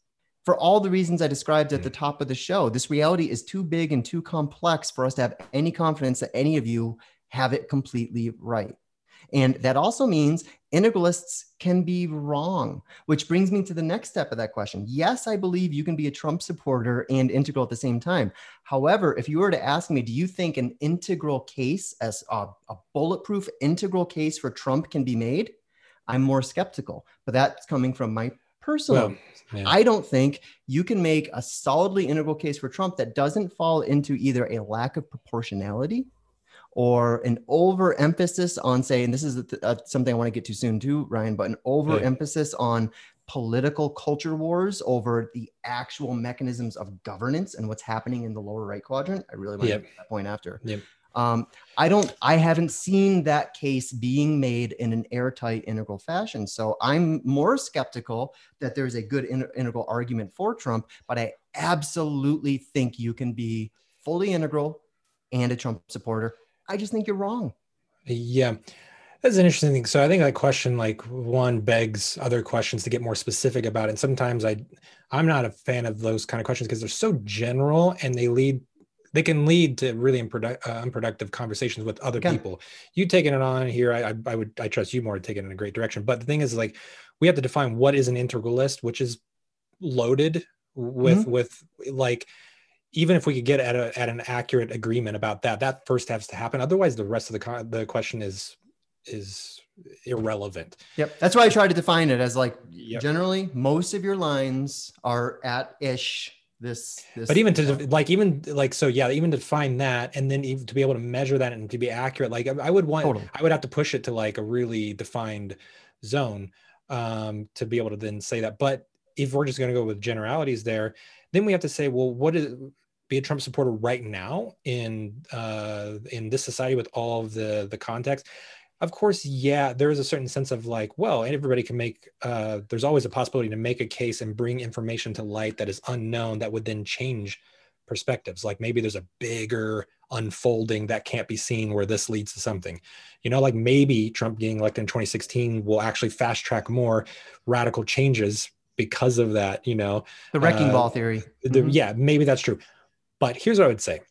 for all the reasons I described at the mm. top of the show. This reality is too big and too complex for us to have any confidence that any of you have it completely right. And that also means integralists can be wrong, which brings me to the next step of that question. Yes, I believe you can be a Trump supporter and integral at the same time. However, if you were to ask me, do you think an integral case, as a, a bulletproof integral case for Trump can be made? I'm more skeptical, but that's coming from my personal. Well, yeah. I don't think you can make a solidly integral case for Trump that doesn't fall into either a lack of proportionality or an overemphasis on say, and this is uh, something I want to get to soon too, Ryan, but an overemphasis yeah. on political culture wars over the actual mechanisms of governance and what's happening in the lower right quadrant. I really want yep. to get that point after. Yep. Um, I don't, I haven't seen that case being made in an airtight integral fashion. So I'm more skeptical that there's a good in, integral argument for Trump, but I absolutely think you can be fully integral and a Trump supporter I just think you're wrong. Yeah. That's an interesting thing. So I think that question, like one begs other questions to get more specific about it. And sometimes I, I'm not a fan of those kind of questions because they're so general and they lead, they can lead to really unproductive, uh, unproductive conversations with other okay. people. You taking it on here, I, I, would, I trust you more to take it in a great direction. But the thing is, like, we have to define what is an integralist, which is loaded with, mm-hmm. with like even if we could get at, a, at an accurate agreement about that, that first has to happen. Otherwise, the rest of the the question is is irrelevant. Yep, that's why I tried to define it as like yep. generally most of your lines are at ish this, this but even to like even like so yeah even to find that and then even to be able to measure that and to be accurate like i would want totally. i would have to push it to like a really defined zone um to be able to then say that but if we're just going to go with generalities there then we have to say well what is be a Trump supporter right now in uh, in this society with all of the the context? Of course, yeah, there is a certain sense of like, well, everybody can make. Uh, there's always a possibility to make a case and bring information to light that is unknown that would then change perspectives. Like maybe there's a bigger unfolding that can't be seen where this leads to something. You know, like maybe Trump getting elected in 2016 will actually fast track more radical changes because of that. You know, the wrecking uh, ball theory. The, mm-hmm. Yeah, maybe that's true. But here's what I would say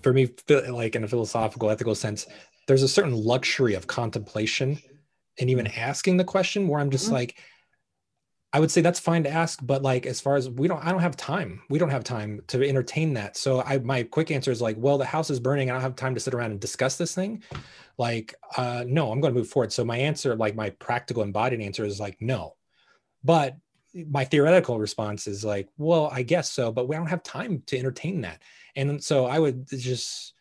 for me, like in a philosophical, ethical sense, there's a certain luxury of contemplation and even mm-hmm. asking the question where I'm just mm-hmm. like, I would say that's fine to ask, but like as far as we don't, I don't have time. We don't have time to entertain that. So I, my quick answer is like, well, the house is burning. I don't have time to sit around and discuss this thing. Like, uh, no, I'm going to move forward. So my answer, like my practical embodied answer, is like no. But my theoretical response is like, well, I guess so, but we don't have time to entertain that. And so I would just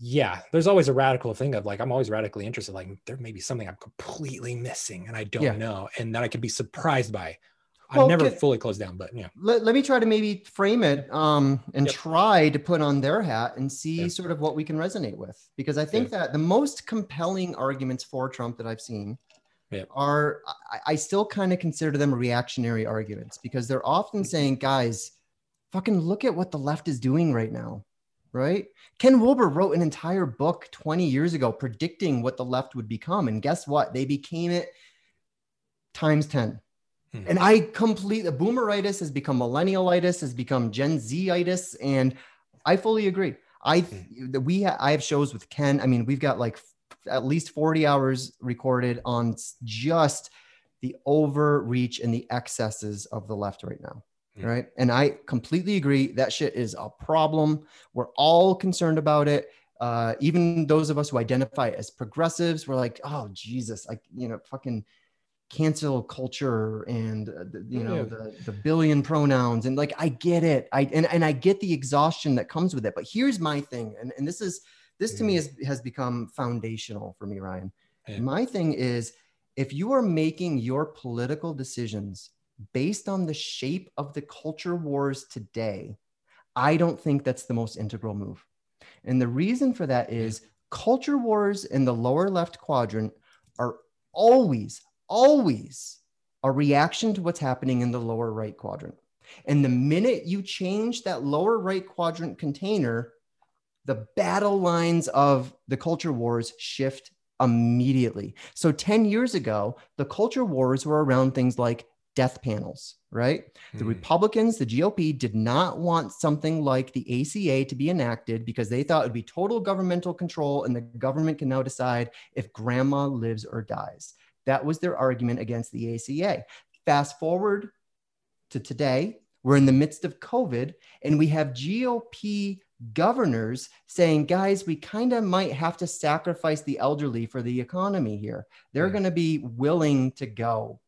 yeah, there's always a radical thing of like I'm always radically interested. Like there may be something I'm completely missing and I don't yeah. know, and that I could be surprised by. Well, I've never can, fully closed down, but yeah. Let, let me try to maybe frame it um, and yep. try to put on their hat and see yep. sort of what we can resonate with. Because I think that the most compelling arguments for Trump that I've seen yep. are, I, I still kind of consider them reactionary arguments because they're often mm-hmm. saying, guys, fucking look at what the left is doing right now right? Ken Wilber wrote an entire book 20 years ago predicting what the left would become. And guess what? They became it times 10. Hmm. And I completely, the boomeritis has become millennialitis, has become Gen Zitis. And I fully agree. I, hmm. we, I have shows with Ken. I mean, we've got like at least 40 hours recorded on just the overreach and the excesses of the left right now. Mm. right? And I completely agree. That shit is a problem. We're all concerned about it. Uh, even those of us who identify as progressives, we're like, oh Jesus, like you know, fucking cancel culture and uh, the, you know yeah. the the billion pronouns and like I get it. I and and I get the exhaustion that comes with it. But here's my thing, and and this is this to me has has become foundational for me, Ryan. Yeah. My thing is if you are making your political decisions based on the shape of the culture wars today, I don't think that's the most integral move. And the reason for that is culture wars in the lower left quadrant are always, always a reaction to what's happening in the lower right quadrant. And the minute you change that lower right quadrant container, the battle lines of the culture wars shift immediately. So 10 years ago, the culture wars were around things like death panels, right? Mm. The hmm. Republicans, the GOP did not want something like the ACA to be enacted because they thought it would be total governmental control and the government can now decide if grandma lives or dies. That was their argument against the ACA. Fast forward to today, we're in the midst of COVID and we have GOP governors saying, guys, we kind of might have to sacrifice the elderly for the economy here. They're mm. going to be willing to go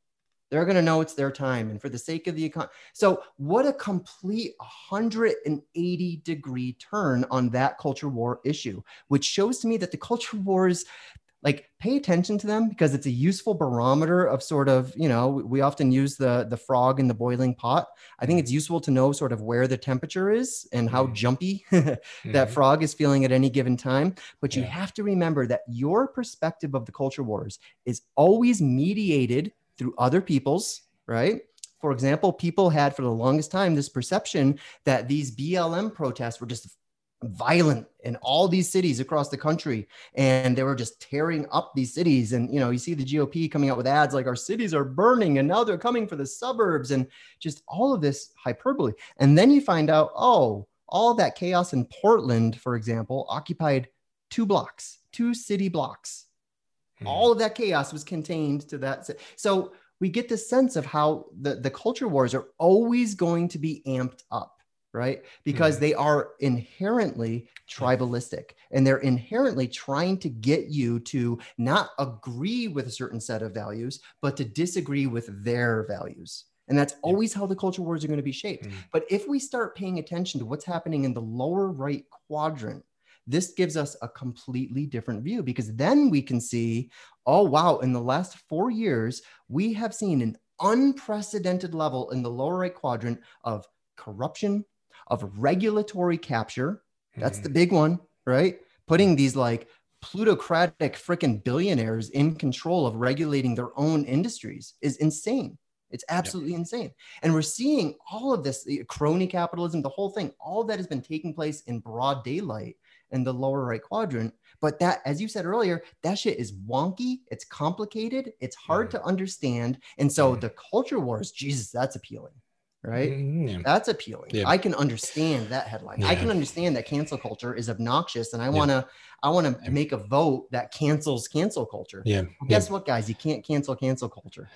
they're going to know it's their time. And for the sake of the economy. So, what a complete 180 degree turn on that culture war issue, which shows to me that the culture wars, like pay attention to them because it's a useful barometer of sort of you know we often use the the frog in the boiling pot i think it's useful to know sort of where the temperature is and how mm-hmm. jumpy [laughs] that mm-hmm. frog is feeling at any given time but you yeah. have to remember that your perspective of the culture wars is always mediated through other people's, right? For example, people had for the longest time this perception that these BLM protests were just violent in all these cities across the country and they were just tearing up these cities and you know you see the GOP coming out with ads like our cities are burning and now they're coming for the suburbs and just all of this hyperbole and then you find out oh all that chaos in Portland for example occupied two blocks two city blocks Hmm. All of that chaos was contained to that. So we get the sense of how the, the culture wars are always going to be amped up right? Because mm they are inherently tribalistic and they're inherently trying to get you to not agree with a certain set of values, but to disagree with their values. And that's always how the culture wars are going to be shaped. mm But if we start paying attention to what's happening in the lower right quadrant, this gives us a completely different view because then we can see, oh, wow, in the last four years, we have seen an unprecedented level in the lower right quadrant of corruption, of regulatory capture. That's mm-hmm. the big one, right? Putting these like plutocratic freaking billionaires in control of regulating their own industries is insane. It's absolutely insane. And we're seeing all of this crony capitalism, the whole thing, all that has been taking place in broad daylight in the lower right quadrant. But that, as you said earlier, that shit is wonky. It's complicated. It's hard mm. to understand. And so mm. the culture wars, Jesus, that's appealing. Right. Mm, yeah. That's appealing. Yeah. I can understand that headline. Yeah. I can understand that cancel culture is obnoxious. And I want to, I want to make a vote that cancels cancel culture. Yeah. Well, guess what, guys? You can't cancel cancel culture.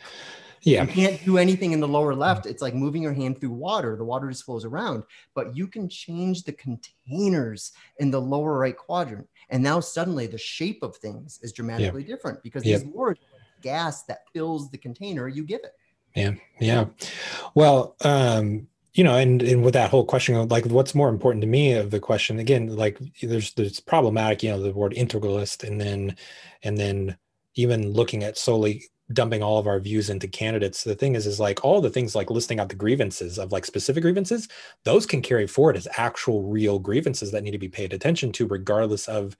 Yeah. You can't do anything in the lower left. It's like moving your hand through water. The water just flows around, but you can change the containers in the lower right quadrant. And now suddenly the shape of things is dramatically yeah. different because yeah. there's more gas that fills the container you give it. Yeah. Yeah. Well, um, you know and and with that whole question of like what's more important to me of the question again like there's there's problematic you know the word integralist and then and then even looking at solely dumping all of our views into candidates the thing is is like all the things like listing out the grievances of like specific grievances those can carry forward as actual real grievances that need to be paid attention to regardless of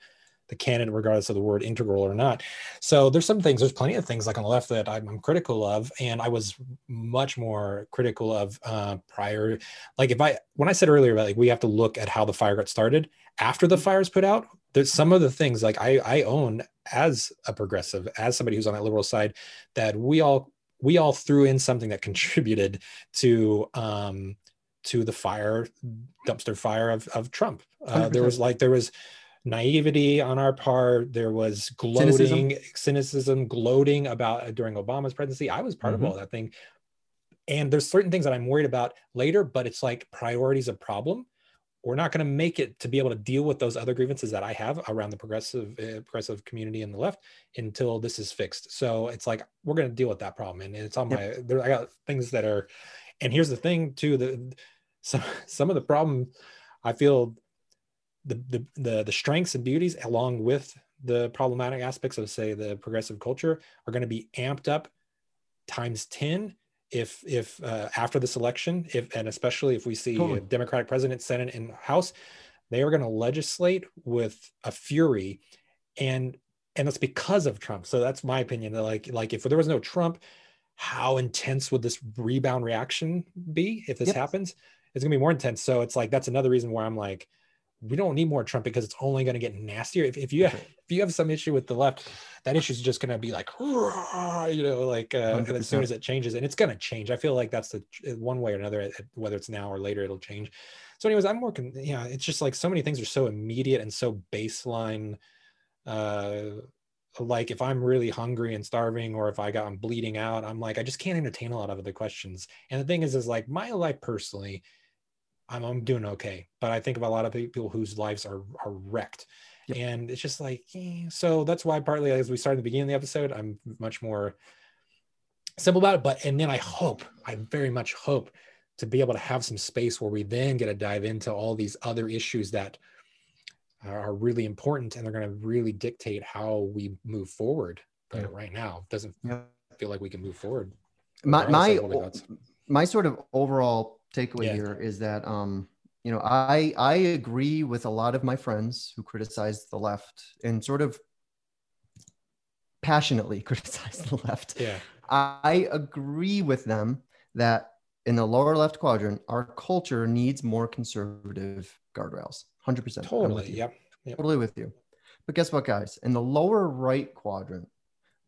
the canon, regardless of the word integral or not. So there's some things, there's plenty of things like on the left that I'm, I'm critical of. And I was much more critical of uh, prior, like if I, when I said earlier about like, we have to look at how the fire got started after the fire is put out, there's some of the things like I, I own as a progressive, as somebody who's on that liberal side, that we all, we all threw in something that [laughs] contributed to, um, to the fire dumpster fire of, of Trump. Uh, there was like, there was, naivety on our part. There was gloating, cynicism, cynicism gloating about uh, during Obama's presidency. I was part mm-hmm. of all that thing. And there's certain things that I'm worried about later, but it's like priorities a problem. We're not going to make it to be able to deal with those other grievances that I have around the progressive uh, progressive community and the left until this is fixed. So it's like we're going to deal with that problem, and it's on my. There, I got things that are, and here's the thing too. The some some of the problem I feel the, the the the strengths and beauties along with the problematic aspects of say the progressive culture are going to be amped up times 10 if if uh, after this election if and especially if we see totally. a democratic president senate and house they are going to legislate with a fury and and that's because of trump so that's my opinion like like if there was no trump how intense would this rebound reaction be if this yep. happens it's going to be more intense so it's like that's another reason why i'm like we don't need more Trump because it's only going to get nastier. If, if you have, if you have some issue with the left, that issue is just going to be like, you know, like uh, as soon as it changes, and it's going to change. I feel like that's the one way or another, whether it's now or later, it'll change. So, anyways, I'm working. Yeah, it's just like so many things are so immediate and so baseline. Uh, like if I'm really hungry and starving, or if I got I'm bleeding out, I'm like I just can't entertain a lot of other questions. And the thing is, is like my life personally I'm, I'm doing okay. But I think of a lot of people whose lives are, are wrecked. Yep. And it's just like, eh. so that's why partly as we started at the beginning of the episode, I'm much more simple about it. But, and then I hope, I very much hope to be able to have some space where we then get to dive into all these other issues that are really important and they're going to really dictate how we move forward. But yeah. right now, it doesn't yeah. feel like we can move forward. My, my, my sort of overall takeaway yeah. here is that um, you know I I agree with a lot of my friends who criticize the left and sort of passionately [laughs] criticize the left. Yeah. I agree with them that in the lower left quadrant, our culture needs more conservative guardrails. 100%. Totally. Yep. yep. Totally with you. But guess what, guys? In the lower right quadrant,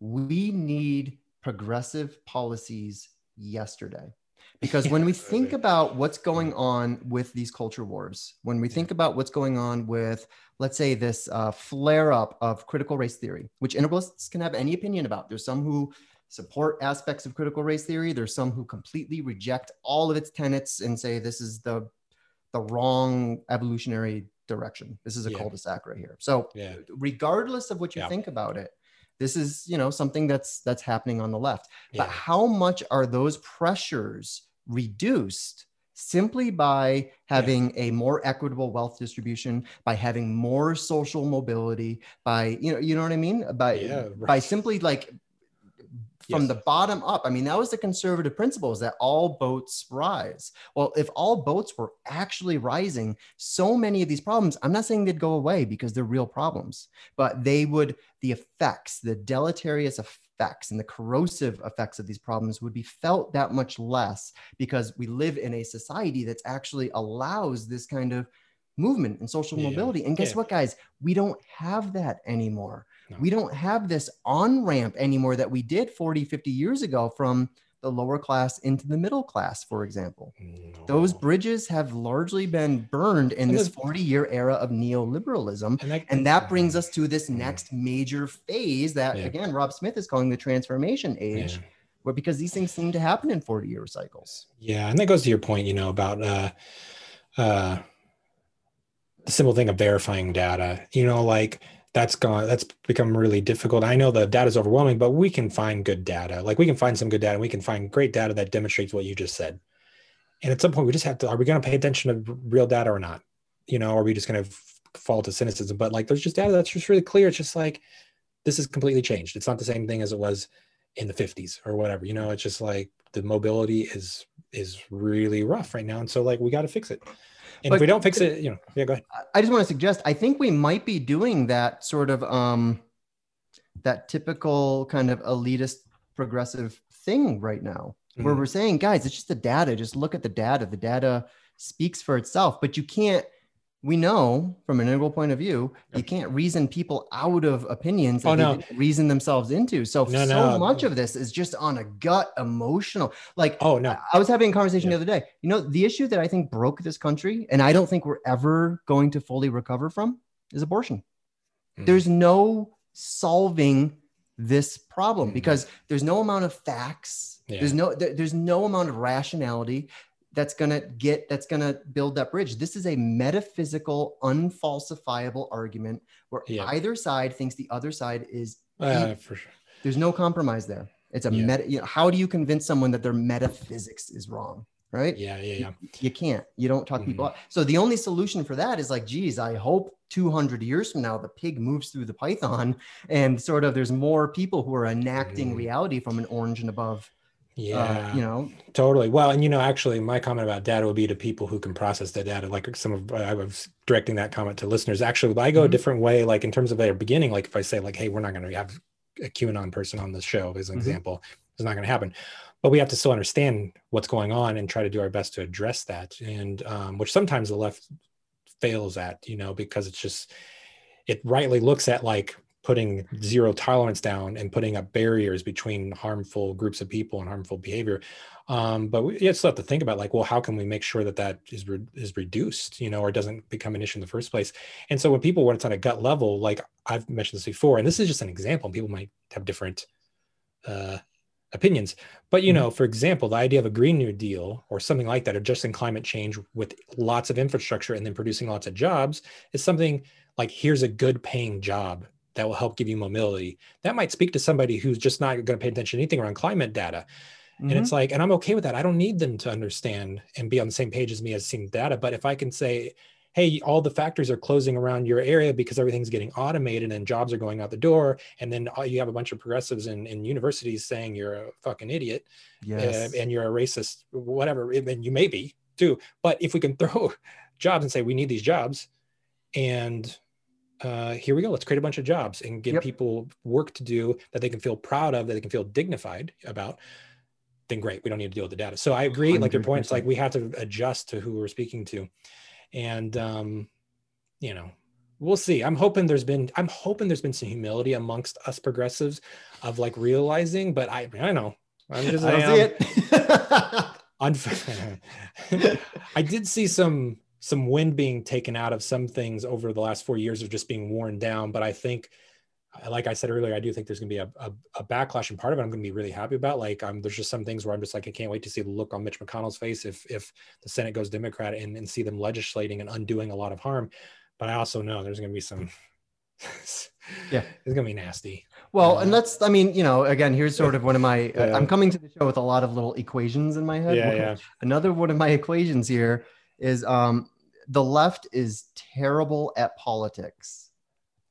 we need progressive policies yesterday. Because when we [laughs] think about what's going on with these culture wars, when we think about what's going on with, let's say, this uh, flare up of critical race theory, which integralists can have any opinion about, there's some who support aspects of critical race theory, there's some who completely reject all of its tenets and say this is the the wrong evolutionary direction. This is a yeah. cul-de-sac right here. So, yeah. regardless of what you yeah. think about it, this is you know something that's that's happening on the left yeah. but how much are those pressures reduced simply by having yeah. a more equitable wealth distribution by having more social mobility by you know you know what i mean by yeah, right. by simply like from yes. the bottom up. I mean, that was the conservative principle is that all boats rise. Well, if all boats were actually rising, so many of these problems, I'm not saying they'd go away because they're real problems, but they would, the effects, the deleterious effects and the corrosive effects of these problems would be felt that much less because we live in a society that's actually allows this kind of movement and social yeah. mobility. And guess yeah. what, guys? We don't have that anymore. No. We don't have this on ramp anymore that we did 40, 50 years ago from the lower class into the middle class, for example. No. Those bridges have largely been burned in and this 40 year era of neoliberalism. And that, and that, brings us to this next major phase that, yeah. again, Robb Smith is calling the transformation age. Yeah. Where, because these things seem to happen in 40 year cycles. Yeah. And that goes to your point, you know, about uh, uh, the simple thing of verifying data, you know, like that's gone that's become really difficult i know the data is overwhelming but we can find good data like we can find some good data and we can find great data that demonstrates what you just said And at some point, we just have to: are we going to pay attention to real data or not? You know, are we just going to fall to cynicism? But like, there's just data that's just really clear. It's just like this is completely changed. It's not the same thing as it was in the 50s or whatever. You know, it's just like the mobility is is really rough right now, and so like we got to fix it. And but if we don't fix it, you know, yeah, go ahead. I just want to suggest I think we might be doing that sort of um that typical kind of elitist progressive thing right now mm-hmm. where we're saying guys it's just the data just look at the data the data speaks for itself but you can't we know from an integral point of view, you can't reason people out of opinions that oh, no. they reason themselves into. So no, so no. much of this is just on a gut emotional. Like, oh no, I was having a conversation yeah. the other day. You know, the issue that I think broke this country, and I don't think we're ever going to fully recover from, is abortion. Mm. There's no solving this problem mm. because there's no amount of facts. Yeah. There's no there, there's no amount of rationality that's going to get that's going to build that bridge this is a metaphysical unfalsifiable argument where yeah. either side thinks the other side is uh, for sure there's no compromise there it's a yeah. meta you know, how do you convince someone that their metaphysics is wrong right yeah yeah yeah you, you can't you don't talk mm-hmm. people out so the only solution for that is like geez i hope 200 years from now the pig moves through the python and sort of there's more people who are enacting mm-hmm. reality from an orange and above yeah, uh, you know, totally. Well, and you know, actually, my comment about data would be to people who can process the data. Like some of, I was directing that comment to listeners. Actually, I go mm-hmm. a different way. Like in terms of their beginning, like if I say like, "Hey, we're not going to have a QAnon person on the show," as an mm-hmm. example, it's not going to happen. But we have to still understand what's going on and try to do our best to address that. And um, which sometimes the left fails at, you know, because it's just it rightly looks at like putting zero tolerance down and putting up barriers between harmful groups of people and harmful behavior. Um, but we still have to think about like, well, how can we make sure that that is re- is reduced, you know, or doesn't become an issue in the first place? And so when people, when it's on a gut level, like I've mentioned this before, and this is just an example, people might have different uh, opinions. But you mm-hmm. know, for example, the idea of a Green New Deal or something like that, addressing climate change with lots of infrastructure and then producing lots of jobs, is something like here's a good paying job that will help give you mobility. That might speak to somebody who's just not going to pay attention to anything around climate data. Mm-hmm. And it's mm-hmm. like, and I'm okay with that. I don't need them to understand and be on the same page as me as seeing data. But if I can say, hey, all the factories are closing around your area because everything's getting automated and jobs are going out the door. And then you have a bunch of progressives in, in universities saying you're a fucking idiot yes. uh, and you're a racist, whatever. And you may be too. But if we can throw [laughs] jobs and say, we need these jobs and uh, here we go. Let's create a bunch of jobs and give yep. people work to do that they can feel proud of, that they can feel dignified about. Then great. We don't need to deal with the data. So I agree. 100%. Like your point, it's like we have to adjust to who we're speaking to, and um, you know, we'll see. I'm hoping there's been I'm hoping there's been some humility amongst us progressives of like realizing, but I I know I'm just I, I see it. [laughs] [laughs] I did see some some wind being taken out of some things over the last four years of just being worn down. But I think, like I said earlier, I do think there's going to be a, a, a, backlash, and part of it I'm going to be really happy about. Like, um, there's just some things where I'm just like, I can't wait to see the look on Mitch McConnell's face if if the Senate goes Democrat and, and see them legislating and undoing a lot of harm. But I also know there's going to be some. [laughs] yeah, it's going to be nasty. Well, uh, and that's, I mean, you know, again, here's sort of one of my, [laughs] yeah. I'm coming to the show with a lot of little equations in my head. Yeah, yeah. [laughs] Another one of my equations here is um, the left is terrible at politics,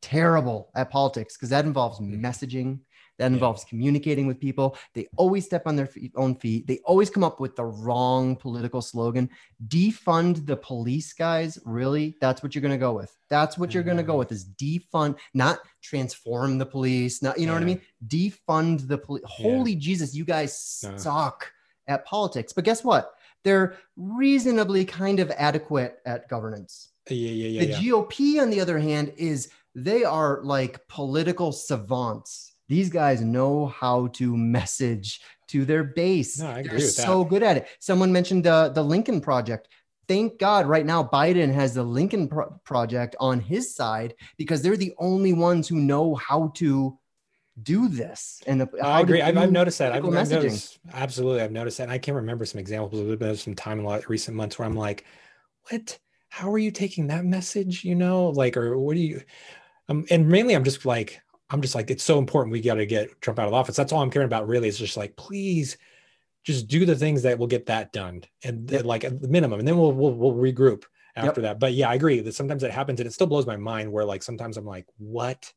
terrible at politics because that involves mm. messaging. That involves yeah. communicating with people. They always step on their feet, own feet. They always come up with the wrong political slogan. Defund the police, guys. Really? That's what you're going to go with. That's what you're going to go with is defund, not transform the police. Not, you know yeah. what I mean? Defund the police. Holy yeah. Jesus, you guys suck at politics. But guess what? They're reasonably kind of adequate at governance. Yeah, yeah, yeah. The yeah. GOP, on the other hand, is they are like political savants. These guys know how to message to their base. No, I agree They're with so that. good at it. Someone mentioned the the Lincoln Project. Thank God, right now Biden has the Lincoln Pro- Project on his side because they're the only ones who know how to do this? And the, i agree. I've, I've, noticed that. I've, I've, noticed absolutely i've noticed that. And i can't remember some examples a little bit of some time in a lot recent months where i'm like what? How are you taking that message you know? Like or what do you um, and mainly i'm just like i'm just like it's so important we got to get trump out of office. That's all i'm caring about really is just like please just do the things that will get that done and yep. like at the minimum. And then we'll we'll, we'll regroup after yep. that. But yeah i agree that sometimes it happens and it still blows my mind where like sometimes i'm like what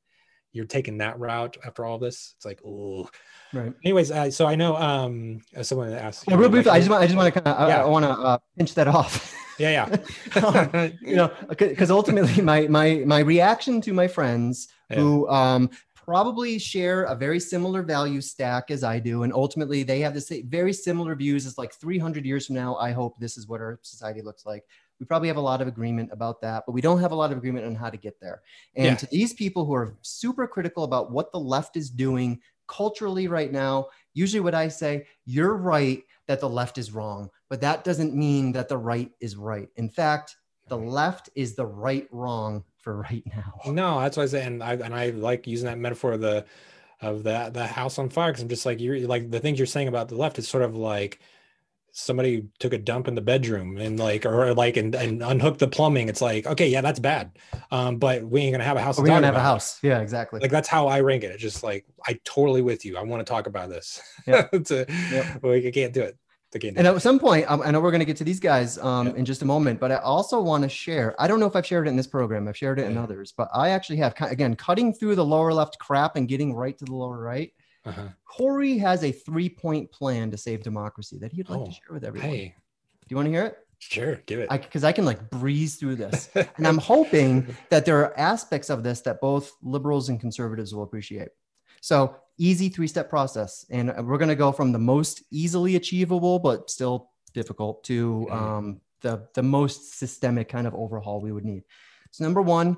you're taking that route after all this it's like oh right anyways uh, so i know um someone asked yeah, real briefly, like, i just want i just want to kind of yeah. i, I want to uh, pinch that off yeah yeah [laughs] you know because ultimately my my my reaction to my friends yeah. who um probably share a very similar value stack as I do. And ultimately, they have the same, very similar views as like 300 years from now. I hope this is what our society looks like. We probably have a lot of agreement about that, but we don't have a lot of agreement on how to get there. And yeah. to these people who are super critical about what the left is doing culturally right now, usually what I say, you're right that the left is wrong, but that doesn't mean that the right is right. In fact, the left is the right wrong for right now. [laughs] No, that's what I say, and I and I like using that metaphor of the of the the house on fire because I'm just like you're like the things you're saying about the left is sort of like somebody took a dump in the bedroom and like or like and, and unhooked the plumbing it's like okay yeah that's bad um but we ain't gonna have a house we don't have a house yeah exactly like that's how i rank it it's just like i totally with you i want to talk about this yeah [laughs] yep. we can't do it and at some point, um, I know we're going to get to these guys um, yeah. in just a moment, but I also want to share. I don't know if I've shared it in this program. I've shared it in others, but I actually have. Again, cutting through the lower left crap and getting right to the lower right. Uh-huh. Corey has a three-point plan to save democracy that he'd like oh, to share with everyone. Hey, do you want to hear it? Sure, give it. Because I, I, can like breeze through this, [laughs] and I'm hoping that there are aspects of this that both liberals and conservatives will appreciate. So easy three step process. And we're going to go from the most easily achievable, but still difficult to mm-hmm. um, the, the most systemic kind of overhaul we would need. So, number one,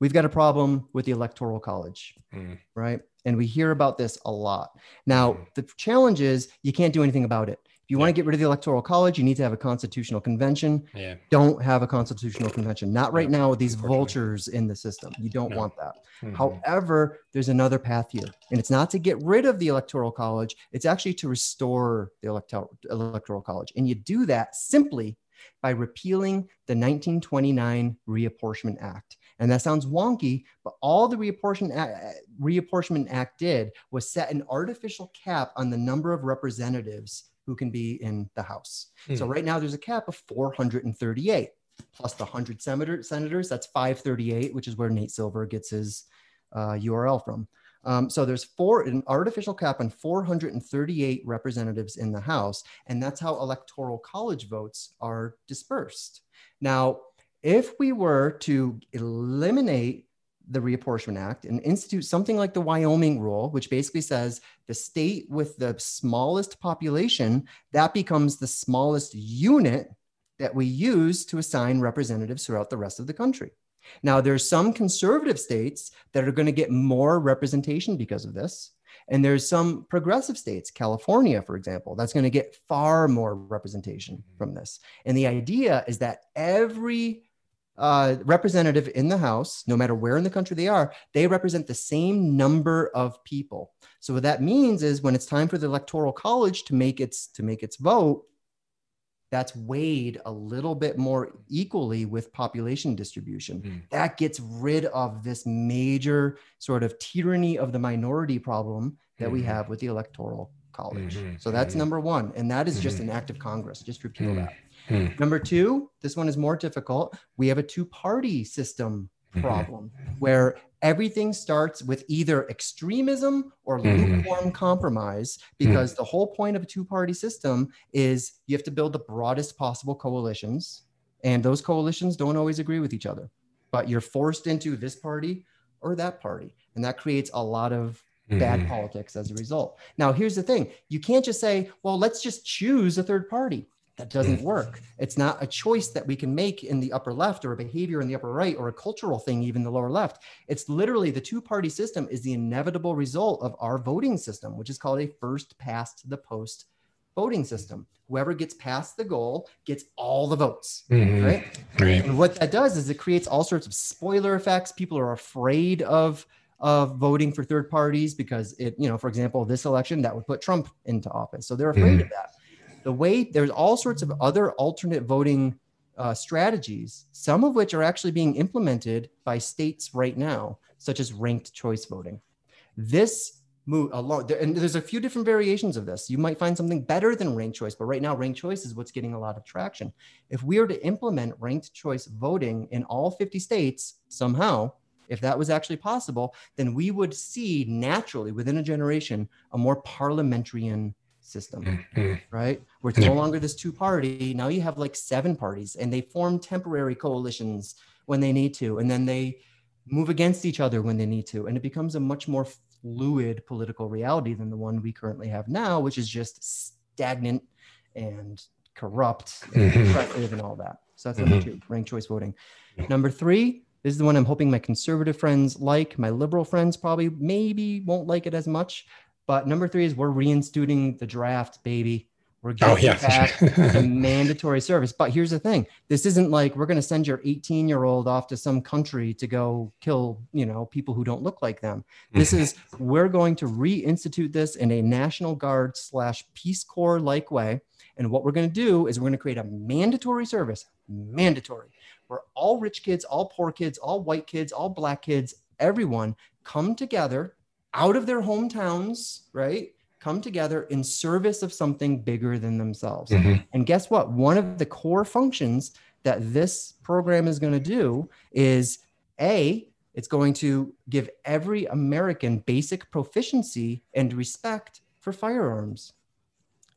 we've got a problem with the electoral college, mm. right? And we hear about this a lot. Now, mm. the challenge is you can't do anything about it. If you yeah. want to get rid of the electoral college, you need to have a constitutional convention. Yeah. Don't have a constitutional convention. Not right now with these vultures in the system. You don't no. want that. Mm-hmm. However, there's another path here. And it's not to get rid of the electoral college, it's actually to restore the electoral, electoral college. And you do that simply by repealing the 1929 Reapportionment Act. And that sounds wonky, but all the Reapportionment Act, Reapportionment Act did was set an artificial cap on the number of representatives who can be in the House. Mm. So hmm. right now there's a cap of 438 plus the 100 senator, senators. That's 538, which is where Nate Silver gets his uh, URL from. Um, so there's four an artificial cap on 438 representatives in the House, and that's how electoral college votes are dispersed. Now, if we were to eliminate the Reapportionment Act and institute something like the Wyoming rule, which basically says the state with the smallest population, that becomes the smallest unit that we use to assign representatives throughout the rest of the country. Now, there's some conservative states that are going to get more representation because of this. And there's some progressive states, California, for example, that's going to get far more representation mm-hmm. from this. And the idea is that every uh, representative in the House, no matter where in the country they are, they represent the same number of people. So what that means is when it's time for the electoral college to make its to make its vote, that's weighed a little bit more equally with population distribution. Mm. That gets rid of this major sort of tyranny of the minority problem that mm. we hmm. have with the electoral college. Mm-hmm. So that's mm-hmm. number one, and that is just hmm. an act of Congress. Just repeal hmm. that. Hmm. Number two, this one is more difficult. We have a two party system mm-hmm. problem mm-hmm. where everything starts with either extremism or mm-hmm. lukewarm mm-hmm. compromise because the whole point of a two party system is you have to build the broadest possible coalitions. And those coalitions don't always agree with each other, but you're forced into this party or that party. And that creates a lot of bad mm-hmm. politics as a result. Now, here's the thing you can't just say, well, let's just choose a third party. That doesn't work. It's not a choice that we can make in the upper left or a behavior in the upper right or a cultural thing, even the lower left. It's literally the two party system is the inevitable result of our voting system, which is called a first past the post voting system. Whoever gets past the goal gets all the votes, mm-hmm. right? right? And what that does is it creates all sorts of spoiler effects. People are afraid of of voting for third parties because it, you know, for example, this election that would put Trump into office. So they're afraid mm. of that the way there's all sorts of other alternate voting uh, strategies, some of which are actually being implemented by states right now, such as ranked choice voting. This move along. And there's a few different variations of this. You might find something better than ranked choice, but right now, ranked choice is what's getting a lot of traction. If we were to implement ranked choice voting in all 50 states somehow, if that was actually possible, then we would see naturally within a generation a more parliamentarian system, mm-hmm. right? Where it's no longer this two party. Now you have like seven parties and they form temporary coalitions when they need to. And then they move against each other when they need to. And it becomes a much more fluid political reality than the one we currently have now, which is just stagnant and corrupt and mm-hmm. oppressive and all that. So that's mm-hmm. number two, ranked choice voting. Number three, this is the one I'm hoping my conservative friends like. My liberal friends probably maybe won't like it as much. But number three is we're reinstituting the draft, baby. We're getting oh, yeah. back [laughs] a mandatory service. But here's the thing: this isn't like we're going to send your 18 year old off to some country to go kill, you know, people who don't look like them. This mm-hmm. is we're going to reinstitute this in a National Guard slash Peace Corps like way. And what we're going to do is we're going to create a mandatory service, mandatory, where all rich kids, all poor kids, all white kids, all black kids, everyone come together out of their hometowns, right? Come together in service of something bigger than themselves. Mm-hmm. And guess what? One of the core functions that this program is going to do is A, it's going to give every American basic proficiency and respect for firearms.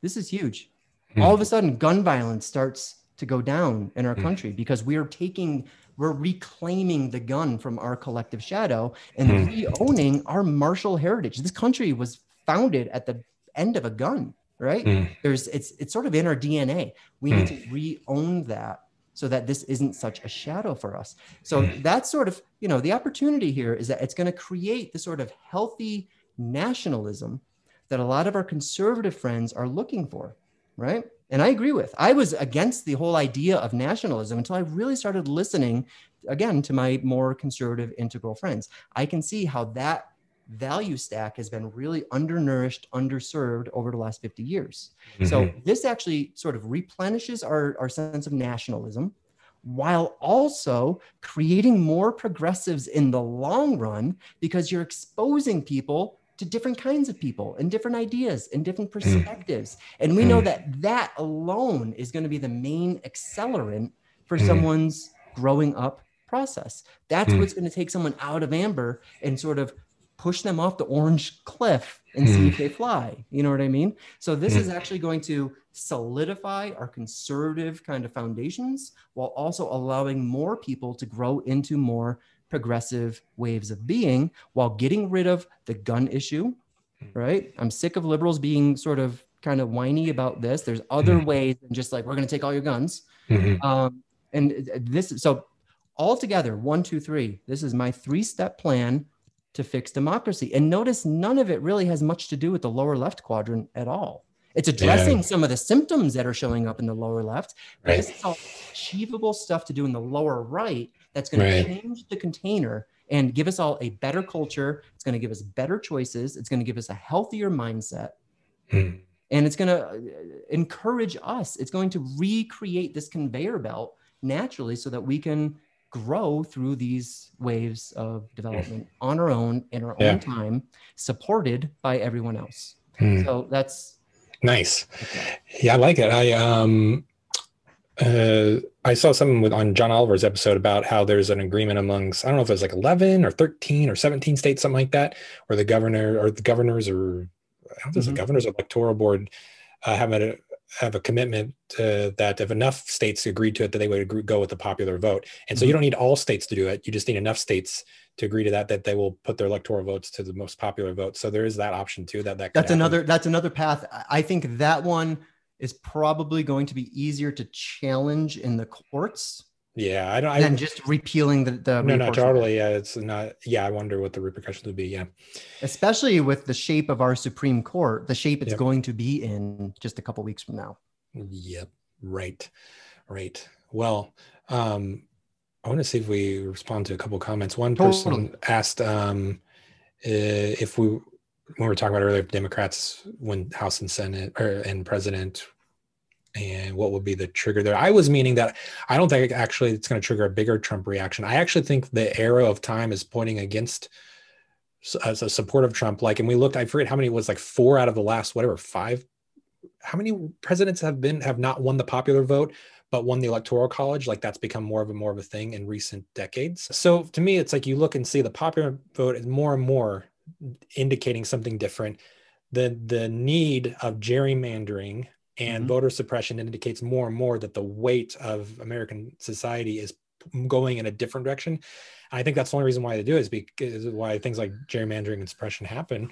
This is huge. Mm-hmm. All of a sudden, gun violence starts to go down in our mm. country because we are taking we're reclaiming the gun from our collective shadow and mm. reowning our martial heritage. This country was founded at the end of a gun right? Mm. there's it's it's sort of in our dna we need to reown that so that this isn't such a shadow for us. So that's sort of you know the opportunity here is that it's going to create the sort of healthy nationalism that a lot of our conservative friends are looking for right and I agree with. I was against the whole idea of nationalism until I really started listening again to my more conservative integral friends. I can see how that value stack has been really undernourished, underserved over the last 50 years. Mm-hmm. So this actually sort of replenishes our, our sense of nationalism while also creating more progressives in the long run because you're exposing people to different kinds of people and different ideas and different mm. perspectives. And we know mm. that that alone is going to be the main accelerant for mm. someone's growing up process. That's what's going to take someone out of amber and sort of push them off the orange cliff and see if they fly. You know what I mean? So this is actually going to solidify our conservative kind of foundations while also allowing more people to grow into more progressive waves of being while getting rid of the gun issue, hmm. right? I'm sick of liberals being sort of kind of whiny about this. There's other mm-hmm. ways than just like, we're going to take all your guns. Mm-hmm. Um, and this, so altogether, one, two, three, this is my three step plan to fix democracy. And notice none of it really has much to do with the lower left quadrant at all. It's addressing yeah. some of the symptoms that are showing up in the lower left. Right. This is all achievable stuff to do in the lower right that's going right. to change the container and give us all a better culture. It's going to give us better choices. It's going to give us a healthier mindset. Mm. And it's going to uh, encourage us. It's going to recreate this conveyor belt naturally so that we can grow through these waves of development on our own in our yeah. own time, supported by everyone else. Mm. So that's nice. Yeah, I like it. I um uh, I saw something with on John Oliver's episode about how there's an agreement amongst I don't know if it was like 11 or 13 or 17 states, something like that, where the governor or the governors or I don't know mm-hmm. the governors electoral board uh, have a have a commitment to, that if enough states agreed to it, that they would agree, go with the popular vote. And so mm-hmm. you don't need all states to do it. You just need enough states to agree to that that they will put their electoral votes to the most popular vote. So there is that option too. That that that's happen. another that's another path. I think that one is probably going to be easier to challenge in the courts. Yeah, I don't. Than I, just repealing the. the no, not totally. Yeah, it's not. Yeah, I wonder what the repercussions would be. Yeah, especially with the shape of our Supreme Court, the shape it's yep. going to be in just a couple weeks from now. Yep. Right. Right. Well, um, I want to see if we respond to a couple comments. One totally. person asked um, if we when we were talking about earlier, Democrats when House and Senate or and President, and what would be the trigger there? I was meaning that I don't think actually it's going to trigger a bigger Trump reaction. I actually think the arrow of time is pointing against as a uh, support of Trump. Like, and we looked, I forget how many was like four out of the last whatever five. How many presidents have been have not won the popular vote, but won the electoral college? Like that's become more of a more of a thing in recent decades. So to me, it's like you look and see the popular vote is more and more indicating something different. The the need of gerrymandering and mm-hmm. voter suppression indicates more and more that the weight of American society is going in a different direction. I think that's the only reason why they do it is because why things like gerrymandering and suppression happen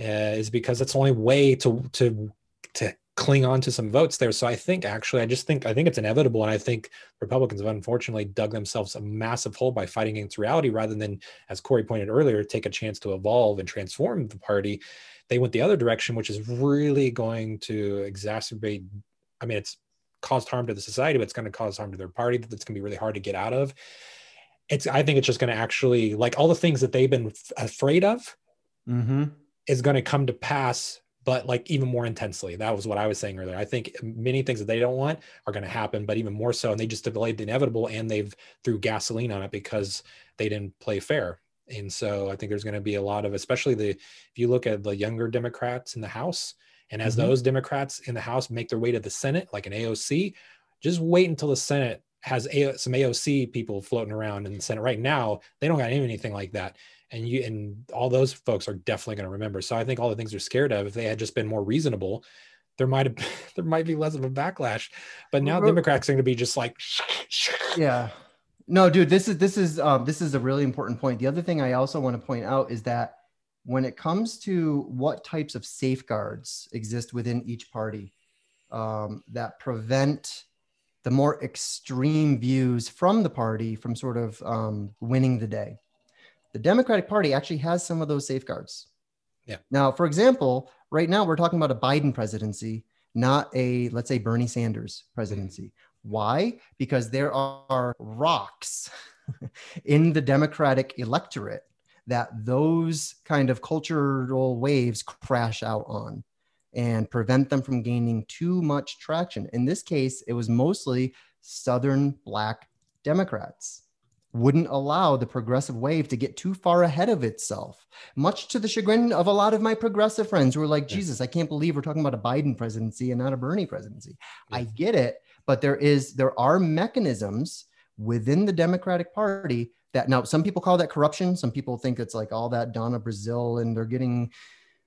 uh, is because it's the only way to to to cling on to some votes there. So I think actually, I just think I think it's inevitable, and I think Republicans have unfortunately dug themselves a massive hole by fighting against reality rather than, as Corey pointed earlier, take a chance to evolve and transform the party. They went the other direction, which is really going to exacerbate. I mean, it's caused harm to the society, but it's going to cause harm to their party that's going to be really hard to get out of. It's I think it's just going to actually like all the things that they've been f- afraid of mm-hmm. is going to come to pass but like even more intensely. That was what I was saying earlier. I think many things that they don't want are going to happen, but even more so. And they just delayed the inevitable and they've threw gasoline on it because they didn't play fair. And so I think there's going to be a lot of, especially the, if you look at the younger Democrats in the House, and as mm-hmm. those Democrats in the House make their way to the Senate, like an AOC, just wait until the Senate has a- some AOC people floating around in the Senate. Right now, they don't got anything like that and you and all those folks are definitely going to remember. So i think all the things they're scared of if they had just been more reasonable there might have [laughs] there might be less of a backlash. But now democrats are going to be just like [laughs] yeah. No dude this is this is um, this is a really important point. The other thing i also want to point out is that when it comes to what types of safeguards exist within each party um, that prevent the more extreme views from the party from sort of um, winning the day the Democratic Party actually has some of those safeguards. Yeah. Now, for example, right now we're talking about a Biden presidency, not a, let's say, Bernie Sanders presidency. Why? Because there are rocks [laughs] in the Democratic electorate that those kind of cultural waves crash out on and prevent them from gaining too much traction. In this case, it was mostly Southern Black Democrats wouldn't allow the progressive wave to get too far ahead of itself, much to the chagrin of a lot of my progressive friends who are like, Jesus, I can't believe we're talking about a Biden presidency and not a Bernie presidency. I get it, but there is there are mechanisms within the Democratic Party that now some people call that corruption. Some people think it's like all that Donna Brazile and they're getting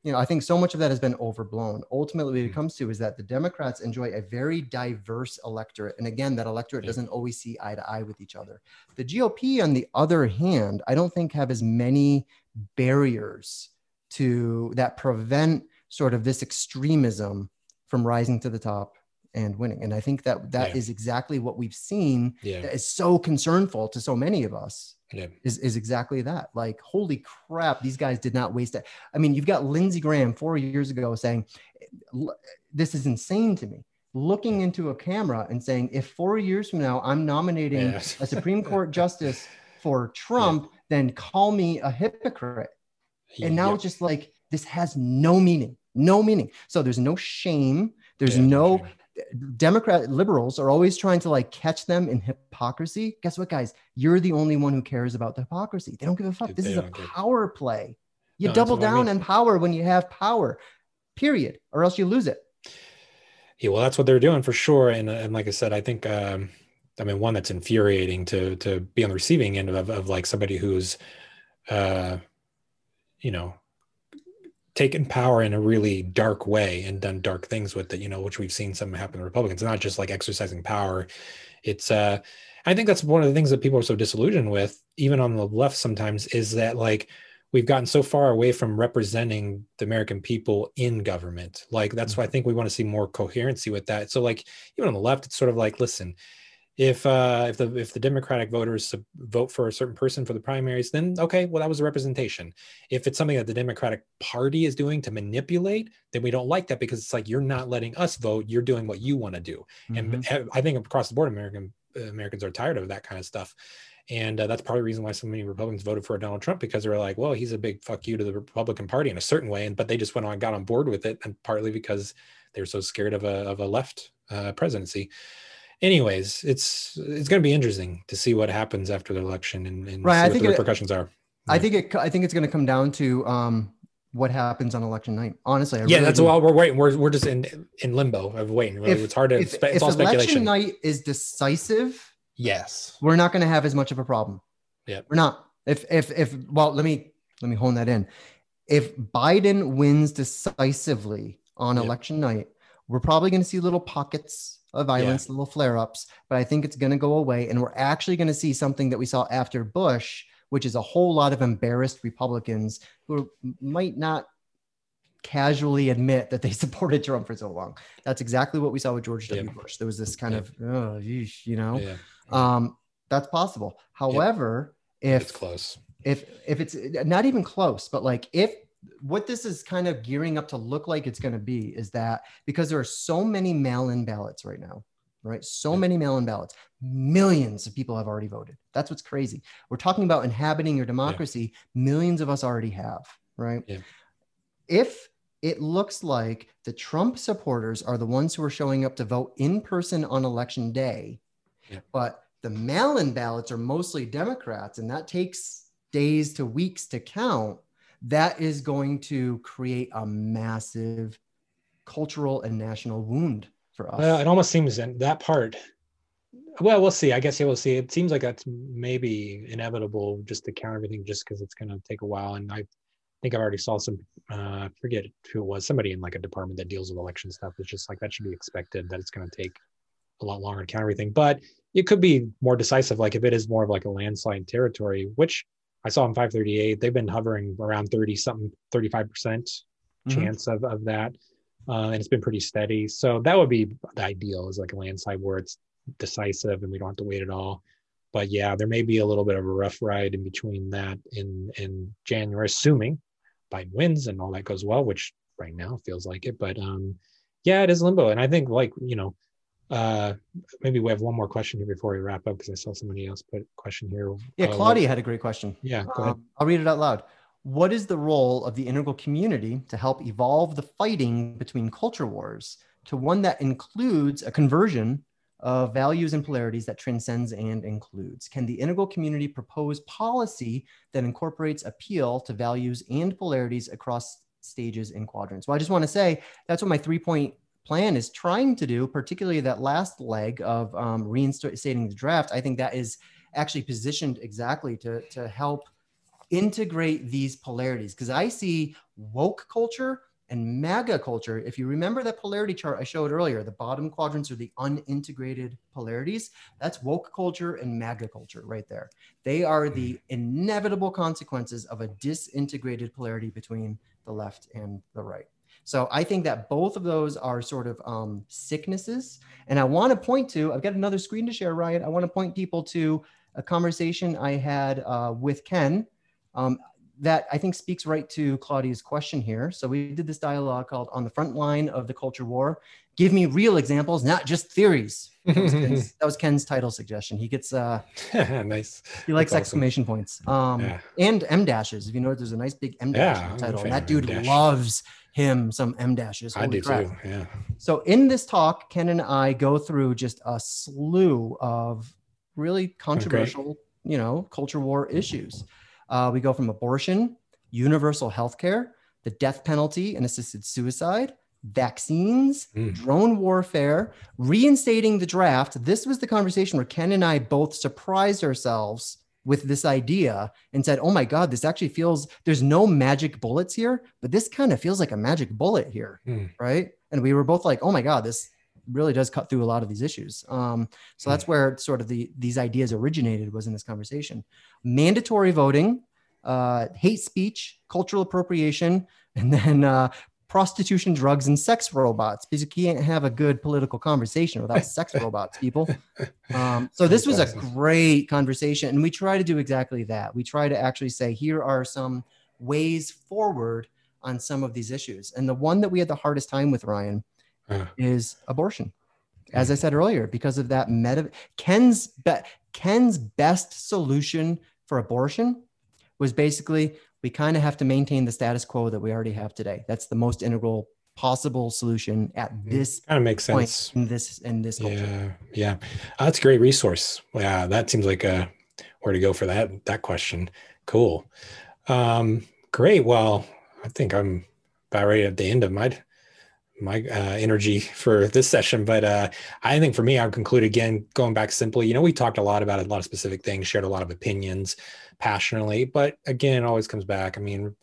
you know, I think so much of that has been overblown. Ultimately, what it hmm. comes to is that the Democrats enjoy a very diverse electorate. And again, that electorate doesn't always see eye to eye with each other. The GOP, on the other hand, I don't think have as many barriers to that prevent sort of this extremism from rising to the top and winning. And I think that that yeah. is exactly what we've seen yeah. that is so concernful to so many of us yeah. is, is exactly that. Like, holy crap, these guys did not waste it. I mean, you've got Lindsey Graham four years ago saying, This is insane to me. Looking into a camera and saying, if four years from now I'm nominating yes. a Supreme Court [laughs] justice for Trump, yeah. then call me a hypocrite. And now yeah. it's just like, this has no meaning, no meaning. So there's no shame. There's yeah, no, Democrat liberals are always trying to like catch them in hypocrisy. Guess what, guys? You're the only one who cares about the hypocrisy. They don't give a fuck. This is a power play. You no, double down I mean. on power when you have power, period, or else you lose it. Yeah, well, that's what they're doing for sure. And and like I said, I think um, I mean one that's infuriating to to be on the receiving end of of like somebody who's, uh, you know, taken power in a really dark way and done dark things with it, you know, which we've seen some happen to Republicans, not just like exercising power. It's, uh, I think that's one of the things that people are so disillusioned with, even on the left sometimes, is that like we've gotten so far away from representing the American people in government. Like that's mm-hmm. why I think we want to see more coherency with that. So like even on the left, it's sort of like, listen, if uh, if the if the Democratic voters vote for a certain person for the primaries, then okay, well that was a representation. If it's something that the Democratic Party is doing to manipulate, then we don't like that because it's like you're not letting us vote. You're doing what you want to do, mm-hmm. and I think across the board, American Americans are tired of that kind of stuff. And uh, that's part of the reason why so many Republicans voted for Donald Trump because they were like, well, he's a big fuck you to the Republican Party in a certain way. And but they just went on, got on board with it, and partly because they're so scared of a of a left uh, presidency anyways, it's it's going to be interesting to see what happens after the election and, and right. I think the repercussions it, are. I think it. I think it's going to come down to um, what happens on election night. Honestly, I yeah, really that's do. why we're waiting. We're, we're just in in limbo of waiting. Really. If- it's hard to. If, it's if all election speculation. night is decisive, yes. we're not going to have as much of a problem. Yeah, We're not. If if if well, let me let me hone that in. If Biden wins decisively on Yep. election night, we're probably going to see little pockets of violence, little flare-ups, but I think it's going to go away and we're actually going to see something that we saw after Bush, which is a whole lot of embarrassed Republicans who might not casually admit that they [laughs] supported Trump for so long. That's exactly what we saw with George W. Bush. There was this kind of, oh, yeesh, you know, Yeah. um, that's possible. However, if it's close. if if it's not even close, but like if what this is kind of gearing up to look like it's going to be is that because there are so many mail-in ballots right now, right? So many mail-in ballots, millions of people have already voted. That's what's crazy. We're talking about inhabiting your democracy. Millions of us already have, right? Yeah. If it looks like the Trump supporters are the ones who are showing up to vote in person on election day, Yeah. but the mail-in ballots are mostly Democrats, and that takes days to weeks to count. That is going to create a massive cultural and national wound for us. Well, it almost seems in that part. Well, we'll see. I guess yeah, we'll see. It seems like that's maybe inevitable just to count everything, just because it's going to take a while. And I think I already saw some. Uh, I forget who it was. Somebody in like a department that deals with election stuff It's just like that should be expected that it's going to take a lot longer to count everything. But it could be more decisive. Like if it is more of like a landslide territory, which I saw in 538, they've been hovering around 30 something, 35 percent Mhm. chance of, of that. Uh, and it's been pretty steady. So that would be the ideal is like a landslide where it's decisive and we don't have to wait at all. But yeah, there may be a little bit of a rough ride in between that in in January, assuming Biden wins and all that goes well, which right now feels like it. But um, yeah, it is limbo. And I think like, you know, uh, maybe we have one more question here before we wrap up because I saw somebody else put a question here. yeah, Uh, Claudia had a great question. Yeah, go ahead. Um, I'll read it out loud. What is the role of the integral community to help evolve the fighting between culture wars to one that includes a conversion of values and polarities that transcends and includes? Can the integral community propose policy that incorporates appeal to values and polarities across stages and quadrants? Well, I just want to say that's what my three point plan is trying to do, particularly that last leg of um, reinstating the draft. I think that is actually positioned exactly to, to help integrate these polarities because I see woke culture and MAGA culture. If you remember that polarity chart I showed earlier, the bottom quadrants are the unintegrated polarities. That's woke culture and MAGA culture right there. They are the inevitable consequences of a disintegrated polarity between the left and the right. So I think that both of those are sort of um, sicknesses. And I want to point to, I've got another screen to share, Ryan. I want to point people to a conversation I had uh, with Ken um, that I think speaks right to Claudia's question here. So we did this dialogue called "On the Front Line of the Culture War." Give me real examples, not just theories. That was Ken's, [laughs] that was Ken's title suggestion. He gets uh, [laughs] nice. he likes That's awesome. exclamation points um, Yeah. and em dashes. If you notice, there's a nice big em dash Yeah, in I'm the a title. And that dude loves him some em dashes. I do crap. too. Yeah. So in this talk, Ken and I go through just a slew of really controversial, you know, culture war issues. Uh, we go from abortion, universal health care, the death penalty and assisted suicide, vaccines, Mm. drone warfare, reinstating the draft. This was the conversation where Ken and I both surprised ourselves with this idea and said, "Oh my God, this actually feels there's no magic bullets here, but this kind of feels like a magic bullet here, Hmm. right?" And we were both like, "Oh my God, this really does cut through a lot of these issues." Um, so that's where sort of the these ideas originated was in this conversation. Mandatory voting, uh, hate speech, cultural appropriation, and then uh, prostitution, drugs, and sex robots. Because you can't have a good political conversation without [laughs] sex robots, people. Um, so this was a great conversation, and we try to do exactly that. We try to actually say, here are some ways forward on some of these issues. And the one that we had the hardest time with, Ryan, Uh, is abortion. As I said earlier, because of that meta, Ken's be- Ken's best solution for abortion was basically we kind of have to maintain the status quo that we already have today. That's the most integral possible solution at this kind of makes sense. in this in this culture. Yeah, yeah, Uh, that's a great resource. Yeah, that seems like a where to go for that that question. Cool. Um, great. Well, I think I'm about ready at the end of my my uh, energy [laughs] for this session. But uh, I think for me, I'll conclude again, going back simply, you know, we talked a lot about a lot of specific things, shared a lot of opinions passionately, but again, it always comes back. I mean,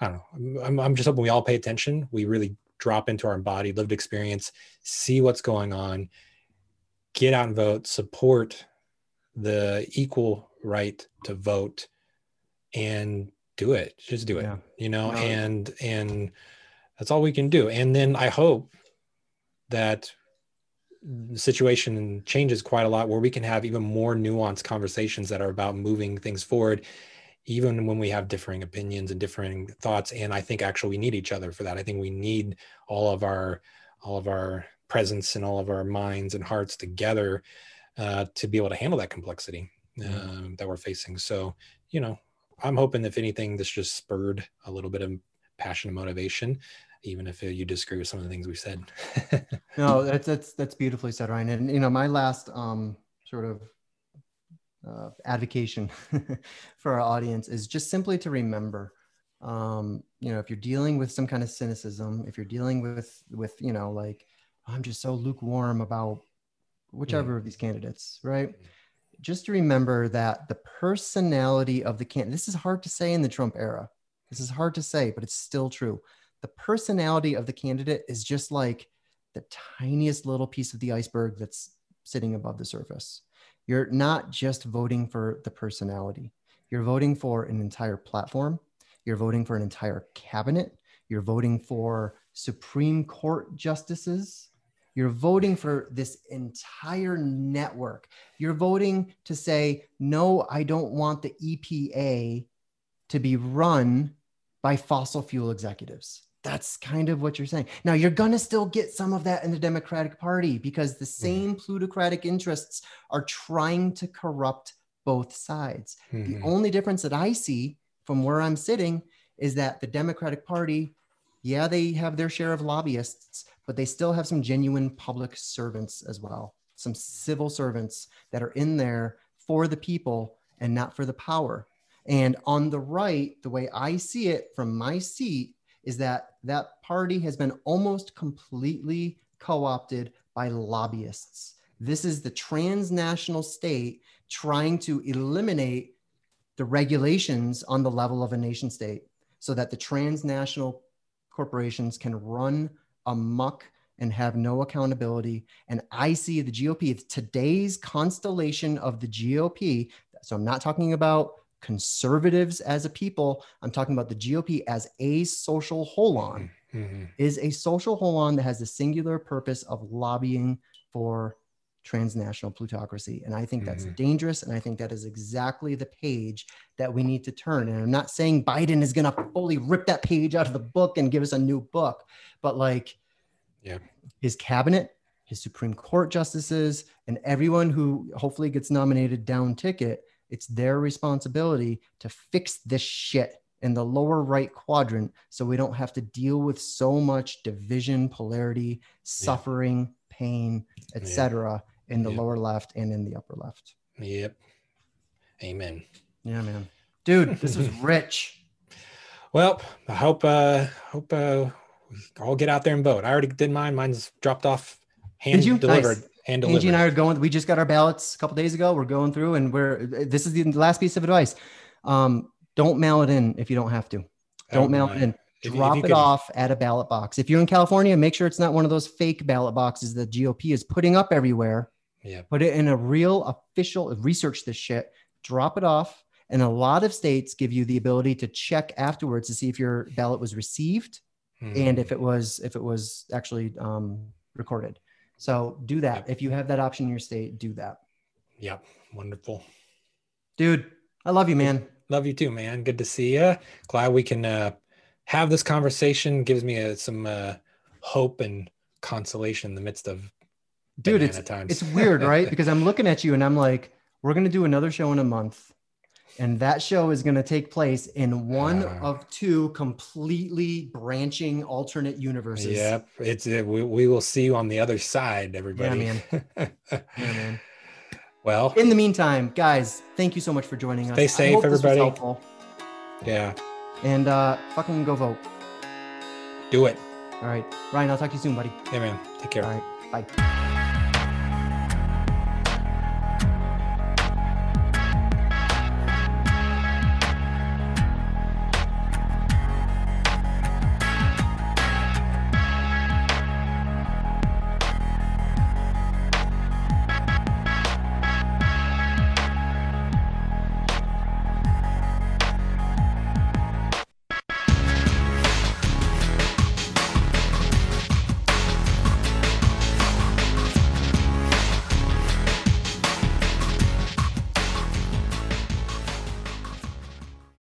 I don't know. I'm, I'm just hoping we all pay attention. We really drop into our embodied lived experience, see what's going on, get out and vote, support the equal right to vote, and do it. Just do it. Yeah. You know, no. and and that's all we can do. And then I hope that the situation changes quite a lot where we can have even more nuanced conversations that are about moving things forward even when we have differing opinions and differing thoughts and i think actually we need each other for that i think we need all of our all of our presence and all of our minds and hearts together uh, to be able to handle that complexity mm-hmm. that we're facing so you know i'm hoping if anything this just spurred a little bit of passion and motivation even if you disagree with some of the things we've said. [laughs] no, that's that's that's beautifully said, Ryan. And you know, my last um, sort of uh, advocation [laughs] for our audience is just simply to remember, um, you know, if you're dealing with some kind of cynicism, if you're dealing with with you know, like I'm just so lukewarm about whichever mm. of these candidates, right? Just to remember that the personality of the candidate. This is hard to say in the Trump era. This is hard to say, but it's still true the personality of the candidate is just like the tiniest little piece of the iceberg that's sitting above the surface. You're not just voting for the personality, you're voting for an entire platform, you're voting for an entire cabinet, you're voting for Supreme Court justices. You're voting for this entire network. You're voting to say, no, I don't want the EPA to be run by fossil fuel executives that's kind of what you're saying. Now, you're going to still get some of that in the Democratic Party because the mm-hmm. same plutocratic interests are trying to corrupt both sides. Mm-hmm. The only difference that I see from where I'm sitting is that the Democratic Party, yeah, they have their share of lobbyists, but they still have some genuine public servants as well, some civil servants that are in there for the people and not for the power. And on the right, the way I see it from my seat, is that that party has been almost completely co opted by lobbyists. This is the transnational state trying to eliminate the regulations on the level of a nation state so that the transnational corporations can run amok and have no accountability. And I see the GOP, today's constellation of the GOP. So I'm not talking about conservatives as a people, I'm talking about the GOP as a social holon, mm-hmm. mm-hmm. is a social holon that has the singular purpose of lobbying for transnational plutocracy. And I think that's mm-hmm. dangerous. And I think that is exactly the page that we need to turn. And I'm not saying Biden is going to fully rip that page out of the book and give us a new book, but like yeah. his cabinet, his Supreme Court justices, and everyone who hopefully gets nominated down ticket it's their responsibility to fix this shit in the lower right quadrant so we don't have to deal with so much division, polarity, suffering, yeah. pain, etc. Yeah. in the yep. lower left and in the upper left. Yep. Amen. Yeah, man. Dude, this was [laughs] rich. Well, I hope uh hope uh we all get out there and vote. I already did mine. Mine's dropped off hand delivered. Nice delivered. Angie and I are going. We just got our ballots a couple days ago. We're going through, and we're. This is the last piece of advice. Um, don't mail it in if you don't have to. Don't oh, mail it in. Drop if it could... off at a ballot box. If you're in California, make sure it's not one of those fake ballot boxes the GOP is putting up everywhere. Yeah. Put it in a real official. Research this shit. Drop it off. And a lot of states give you the ability to check afterwards to see if your ballot was received hmm. and if it was if it was actually um, recorded. So do that. Yep. If you have that option in your state, do that. Yep. Wonderful. Dude, I love you, man. Love you too, man. Good to see you. Glad we can uh, have this conversation. Gives me uh, some uh, hope and consolation in the midst of dude it's times. it's weird right [laughs] because i'm looking at you and i'm like we're going to do another show in a month and that show is going to take place in one uh, of two completely branching alternate universes. Yep, it's it, we, we will see you on the other side, everybody. Yeah, man. [laughs] yeah, man. Well, in the meantime, guys, thank you so much for joining us. Stay safe, everybody. Yeah. And uh, fucking go vote. Do it. All right. Ryan, I'll talk to you soon, buddy. Yeah, man. Take care. All right. Bye.